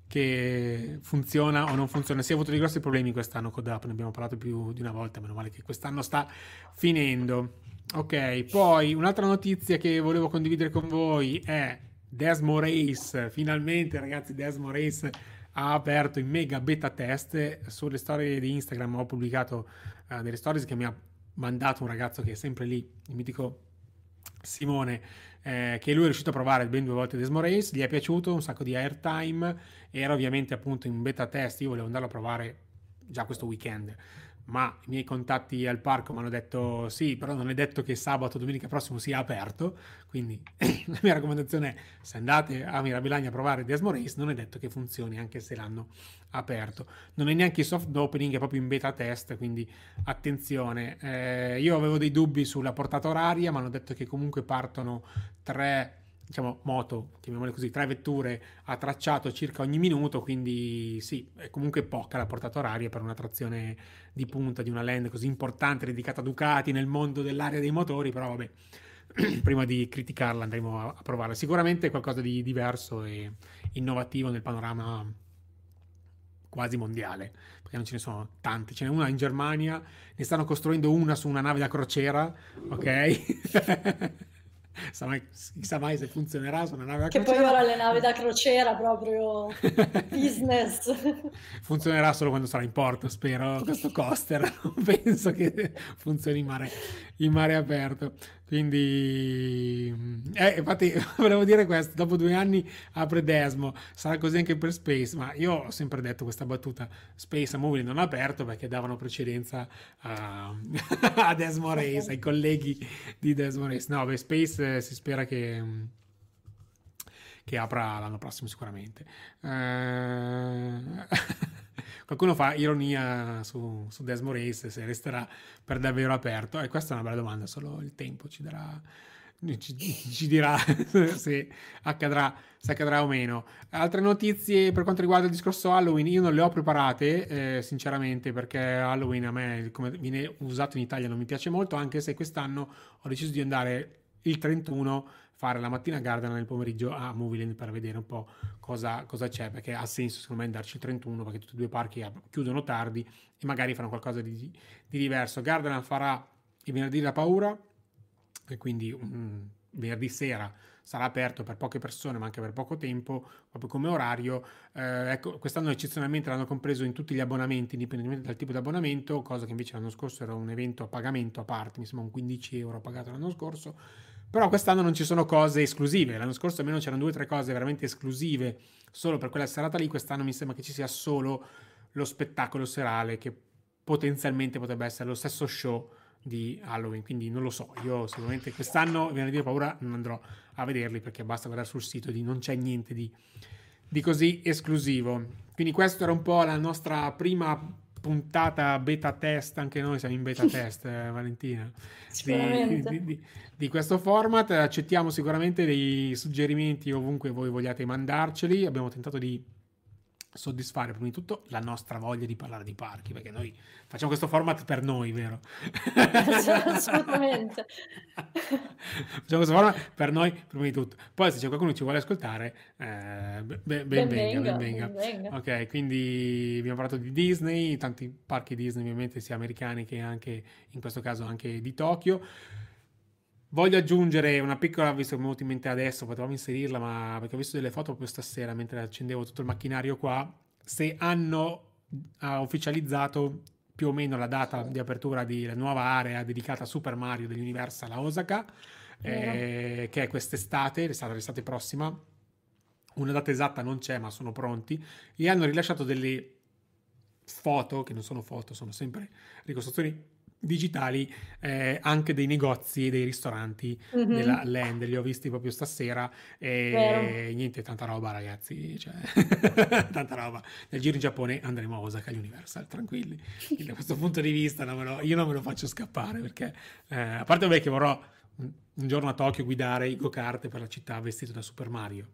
che funziona o non funziona. Si è avuto dei grossi problemi quest'anno code up ne abbiamo parlato più di una volta meno male che quest'anno sta finendo. Ok poi un'altra notizia che volevo condividere con voi è Desmo Race, finalmente ragazzi Desmo Race ha aperto in mega beta test sulle storie di Instagram. Ho pubblicato uh, delle stories che mi ha mandato un ragazzo che è sempre lì, il mitico Simone, eh, che lui è riuscito a provare ben due volte Desmo Race, gli è piaciuto, un sacco di airtime, era ovviamente appunto in beta test, io volevo andarlo a provare già questo weekend ma i miei contatti al parco mi hanno detto sì, però non è detto che sabato domenica prossimo sia aperto, quindi [CLEARS THROAT] la mia raccomandazione è se andate a Mirabilagna a provare Desmo Race non è detto che funzioni anche se l'hanno aperto. Non è neanche soft opening, è proprio in beta test, quindi attenzione. Eh, io avevo dei dubbi sulla portata oraria, ma hanno detto che comunque partono tre diciamo, moto, chiamiamole così, tre vetture a tracciato circa ogni minuto, quindi sì, è comunque poca la portata oraria per una trazione di punta di una land così importante dedicata a Ducati nel mondo dell'area dei motori, però vabbè, [CLEARS THROAT] prima di criticarla andremo a, a provarla. Sicuramente è qualcosa di diverso e innovativo nel panorama quasi mondiale, perché non ce ne sono tante, ce n'è una in Germania, ne stanno costruendo una su una nave da crociera, ok? [LAUGHS] Chissà mai, chissà mai se funzionerà su una nave da che crociera. Che poi ora le navi da crociera proprio [LAUGHS] business. Funzionerà solo quando sarà in porto, spero, questo coaster. [LAUGHS] Non penso che funzioni in mare, in mare aperto. Quindi, eh, infatti, [LAUGHS] volevo dire questo: dopo due anni apre Desmo, sarà così anche per Space. Ma io ho sempre detto questa battuta: Space a Movie non ha aperto perché davano precedenza a, [LAUGHS] a Desmo Race, ai colleghi di Desmo Race. No, beh, Space eh, si spera che che apra l'anno prossimo sicuramente. Eh... [LAUGHS] Qualcuno fa ironia su, su Desmo Race se resterà per davvero aperto e questa è una bella domanda, solo il tempo ci darà ci, ci, dirà [LAUGHS] se accadrà, se accadrà o meno. Altre notizie per quanto riguarda il discorso Halloween, io non le ho preparate, eh, sinceramente, perché Halloween a me, come viene usato in Italia, non mi piace molto, anche se quest'anno ho deciso di andare il 31 fare la mattina Garden nel pomeriggio a Movieland per vedere un po' cosa, cosa, c'è, perché ha senso secondo me andarci il 31 perché tutti e due parchi chiudono tardi e magari fanno qualcosa di, di diverso. Garden farà il venerdì della paura, e quindi um, venerdì sera sarà aperto per poche persone ma anche per poco tempo, proprio come orario. Eh, ecco, quest'anno eccezionalmente l'hanno compreso in tutti gli abbonamenti, indipendentemente dal tipo di abbonamento, cosa che invece l'anno scorso era un evento a pagamento a parte, mi sembra un 15 euro pagato l'anno scorso. Però quest'anno non ci sono cose esclusive, l'anno scorso almeno c'erano due o tre cose veramente esclusive solo per quella serata lì, quest'anno mi sembra che ci sia solo lo spettacolo serale che potenzialmente potrebbe essere lo stesso show di Halloween, quindi non lo so, io sicuramente quest'anno, venerdì ho paura, non andrò a vederli perché basta guardare sul sito di non c'è niente di, di così esclusivo. Quindi questa era un po' la nostra prima puntata beta test, anche noi siamo in beta [LAUGHS] test, eh, Valentina, di, di, di, di, questo format. Accettiamo sicuramente dei suggerimenti ovunque voi vogliate mandarceli. Abbiamo tentato di soddisfare prima di tutto la nostra voglia di parlare di parchi, perché noi facciamo questo format per noi, vero? [LAUGHS] Assolutamente. facciamo questo format per noi prima di tutto. Poi se c'è qualcuno che ci vuole ascoltare, eh, ben, ben, ben, venga, ben, venga. Ok, quindi abbiamo parlato di Disney, tanti parchi Disney ovviamente sia americani che anche in questo caso anche di Tokyo. Voglio aggiungere una piccola, visto che mi è venuto in mente adesso, potevamo inserirla, ma perché ho visto delle foto proprio stasera mentre accendevo tutto il macchinario qua, se hanno ha ufficializzato più o meno la data di apertura della nuova area dedicata a Super Mario dell'Universal a Osaka, eh, che è quest'estate, sarà l'estate prossima. Una data esatta non c'è, ma sono pronti. E hanno rilasciato delle foto, che non sono foto, sono sempre ricostruzioni digitali eh, anche dei negozi e dei ristoranti mm-hmm. della Land, li ho visti proprio stasera e Vero. niente, tanta roba ragazzi, cioè, [LAUGHS] tanta roba. Nel giro in Giappone andremo a Osaka Universal, tranquilli. [LAUGHS] Quindi, da questo punto di vista non lo, io non me lo faccio scappare perché, eh, a parte vabbè che vorrò un, un giorno a Tokyo guidare i go-kart per la città vestito da Super Mario,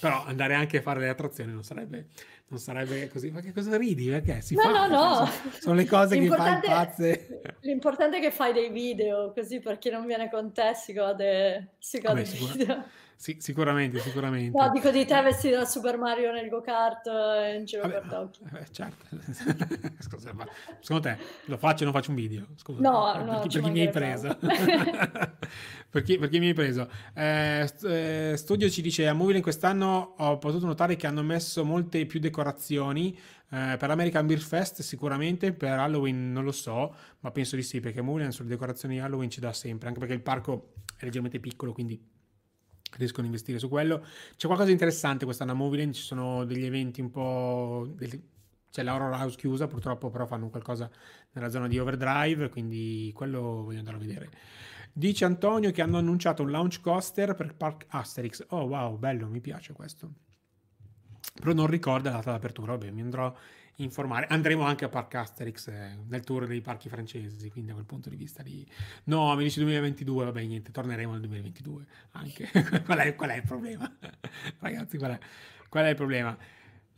però andare anche a fare le attrazioni non sarebbe non sarebbe così. Ma che cosa ridi? Perché si no, fa? No, no, no. Sono le cose che fai pazze. L'importante è che fai dei video, così per chi non viene con te si gode, si gode Vabbè, video. Sì, sicuramente, sicuramente. No, dico di te vestito da Super Mario nel go-kart eh, in giro Vabbè, per Tokyo. Eh, certo. [LAUGHS] Scusa, ma secondo te lo faccio o non faccio un video? Scusa, no, per, no, chi, per chi mi hai preso? [LAUGHS] per, chi, per, chi, mi hai preso? Eh, eh, studio ci dice, a Movile quest'anno ho potuto notare che hanno messo molte più decorazioni eh, per l'American Beer Fest sicuramente, per Halloween non lo so, ma penso di sì, perché Movile sulle decorazioni Halloween ci dà sempre, anche perché il parco è leggermente piccolo, quindi riescono a investire su quello. C'è qualcosa di interessante quest'anno a Moviland, ci sono degli eventi un po'... Degli... C'è l'Horror House chiusa, purtroppo però fanno qualcosa nella zona di Overdrive, quindi quello voglio andare a vedere. Dice Antonio che hanno annunciato un launch coaster per Park Asterix. Oh wow, bello, mi piace questo. Però non ricorda la data d'apertura, vabbè, mi andrò informare. Andremo anche a Park Asterix eh, nel tour dei parchi francesi, quindi da quel punto di vista lì. No, mi dici 2022, vabbè, niente, torneremo nel 2022 anche. [LAUGHS] qual, è, qual, è, il problema? [LAUGHS] Ragazzi, qual è, qual è il problema?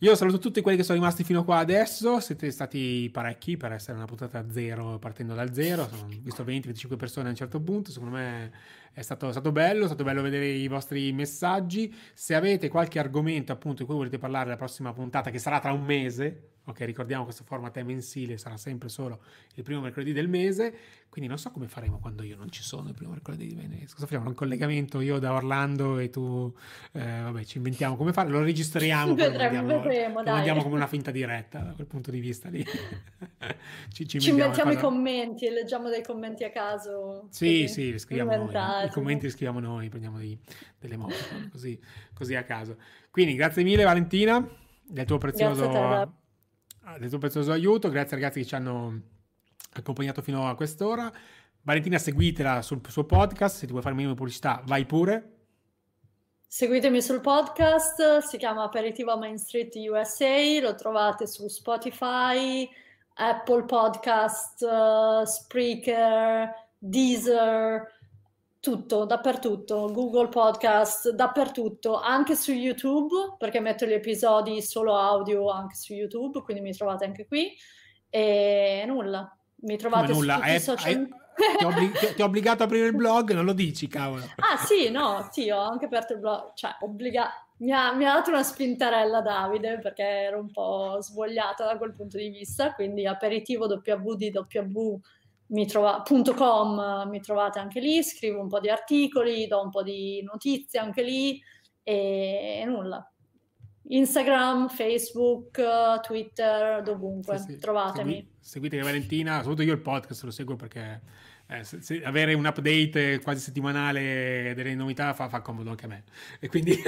Io saluto tutti quelli che sono rimasti fino qua adesso, siete stati parecchi per essere una puntata a zero, partendo dal zero, ho visto 20-25 persone a un certo punto, secondo me è stato, stato, bello, è stato bello vedere i vostri messaggi, se avete qualche argomento appunto di cui volete parlare la prossima puntata, che sarà tra un mese, Ok, ricordiamo questo format è mensile, sarà sempre solo il primo mercoledì del mese, quindi non so come faremo quando io non ci sono il primo mercoledì di mese. Cosa facciamo? Un collegamento io da Orlando e tu, eh, vabbè, ci inventiamo come fare, lo registriamo, vedremo, andiamo, vedremo, lo andiamo come una finta diretta da quel punto di vista lì. [LAUGHS] ci, ci, ci inventiamo i commenti e leggiamo dei commenti a caso. Sì, sì, li scriviamo noi. I commenti li scriviamo noi, prendiamo dei, delle moto, così, così a caso. Quindi grazie mille Valentina del tuo prezioso del tuo prezioso aiuto. Grazie ragazzi che ci hanno accompagnato fino a quest'ora. Valentina, seguitela sul suo podcast. Se ti vuoi fare minimo pubblicità, vai pure. Seguitemi sul podcast, si chiama Aperitivo Main Street USA, lo trovate su Spotify, Apple Podcast, uh, Spreaker, Deezer, tutto, dappertutto, Google Podcast, dappertutto, anche su YouTube, perché metto gli episodi solo audio anche su YouTube, quindi mi trovate anche qui. E nulla, mi trovate Come nulla? su tutti hai, i social... Ti, ho obblig- ti ho obbligato a aprire il blog, non lo dici, cavolo. Ah sì, no, sì, ho anche aperto il blog, cioè obbligato... Mi ha, mi ha, dato una spintarella Davide perché ero un po' svogliata da quel punto di vista, quindi aperitivo www mi, trova, .com, mi trovate anche lì, scrivo un po' di articoli, do un po' di notizie anche lì e nulla. Instagram, Facebook, Twitter, dovunque, sì, sì. trovatemi. Segui, seguite Valentina, soprattutto io il podcast lo seguo perché eh, se, se avere un update quasi settimanale delle novità fa, fa comodo anche a me. E quindi [LAUGHS]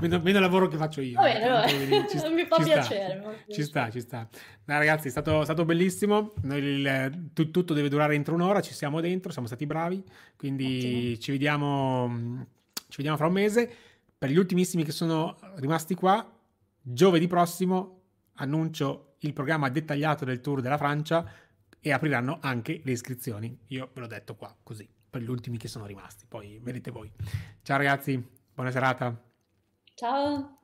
meno, meno, lavoro che faccio io. Va bene, va bene. Ci, [LAUGHS] mi fa piacere. Sta, ci sta, ci sta. Dai, ragazzi, è stato, stato bellissimo. Noi, il, tu, tutto deve durare entro un'ora, ci siamo dentro, siamo stati bravi, quindi ci vediamo, ci vediamo fra un mese. Per gli ultimissimi che sono rimasti qua, giovedì prossimo annuncio il programma dettagliato del tour della Francia e apriranno anche le iscrizioni. Io ve l'ho detto qua, così, per gli ultimi che sono rimasti. Poi vedete voi. Ciao ragazzi, buona serata. Ciao.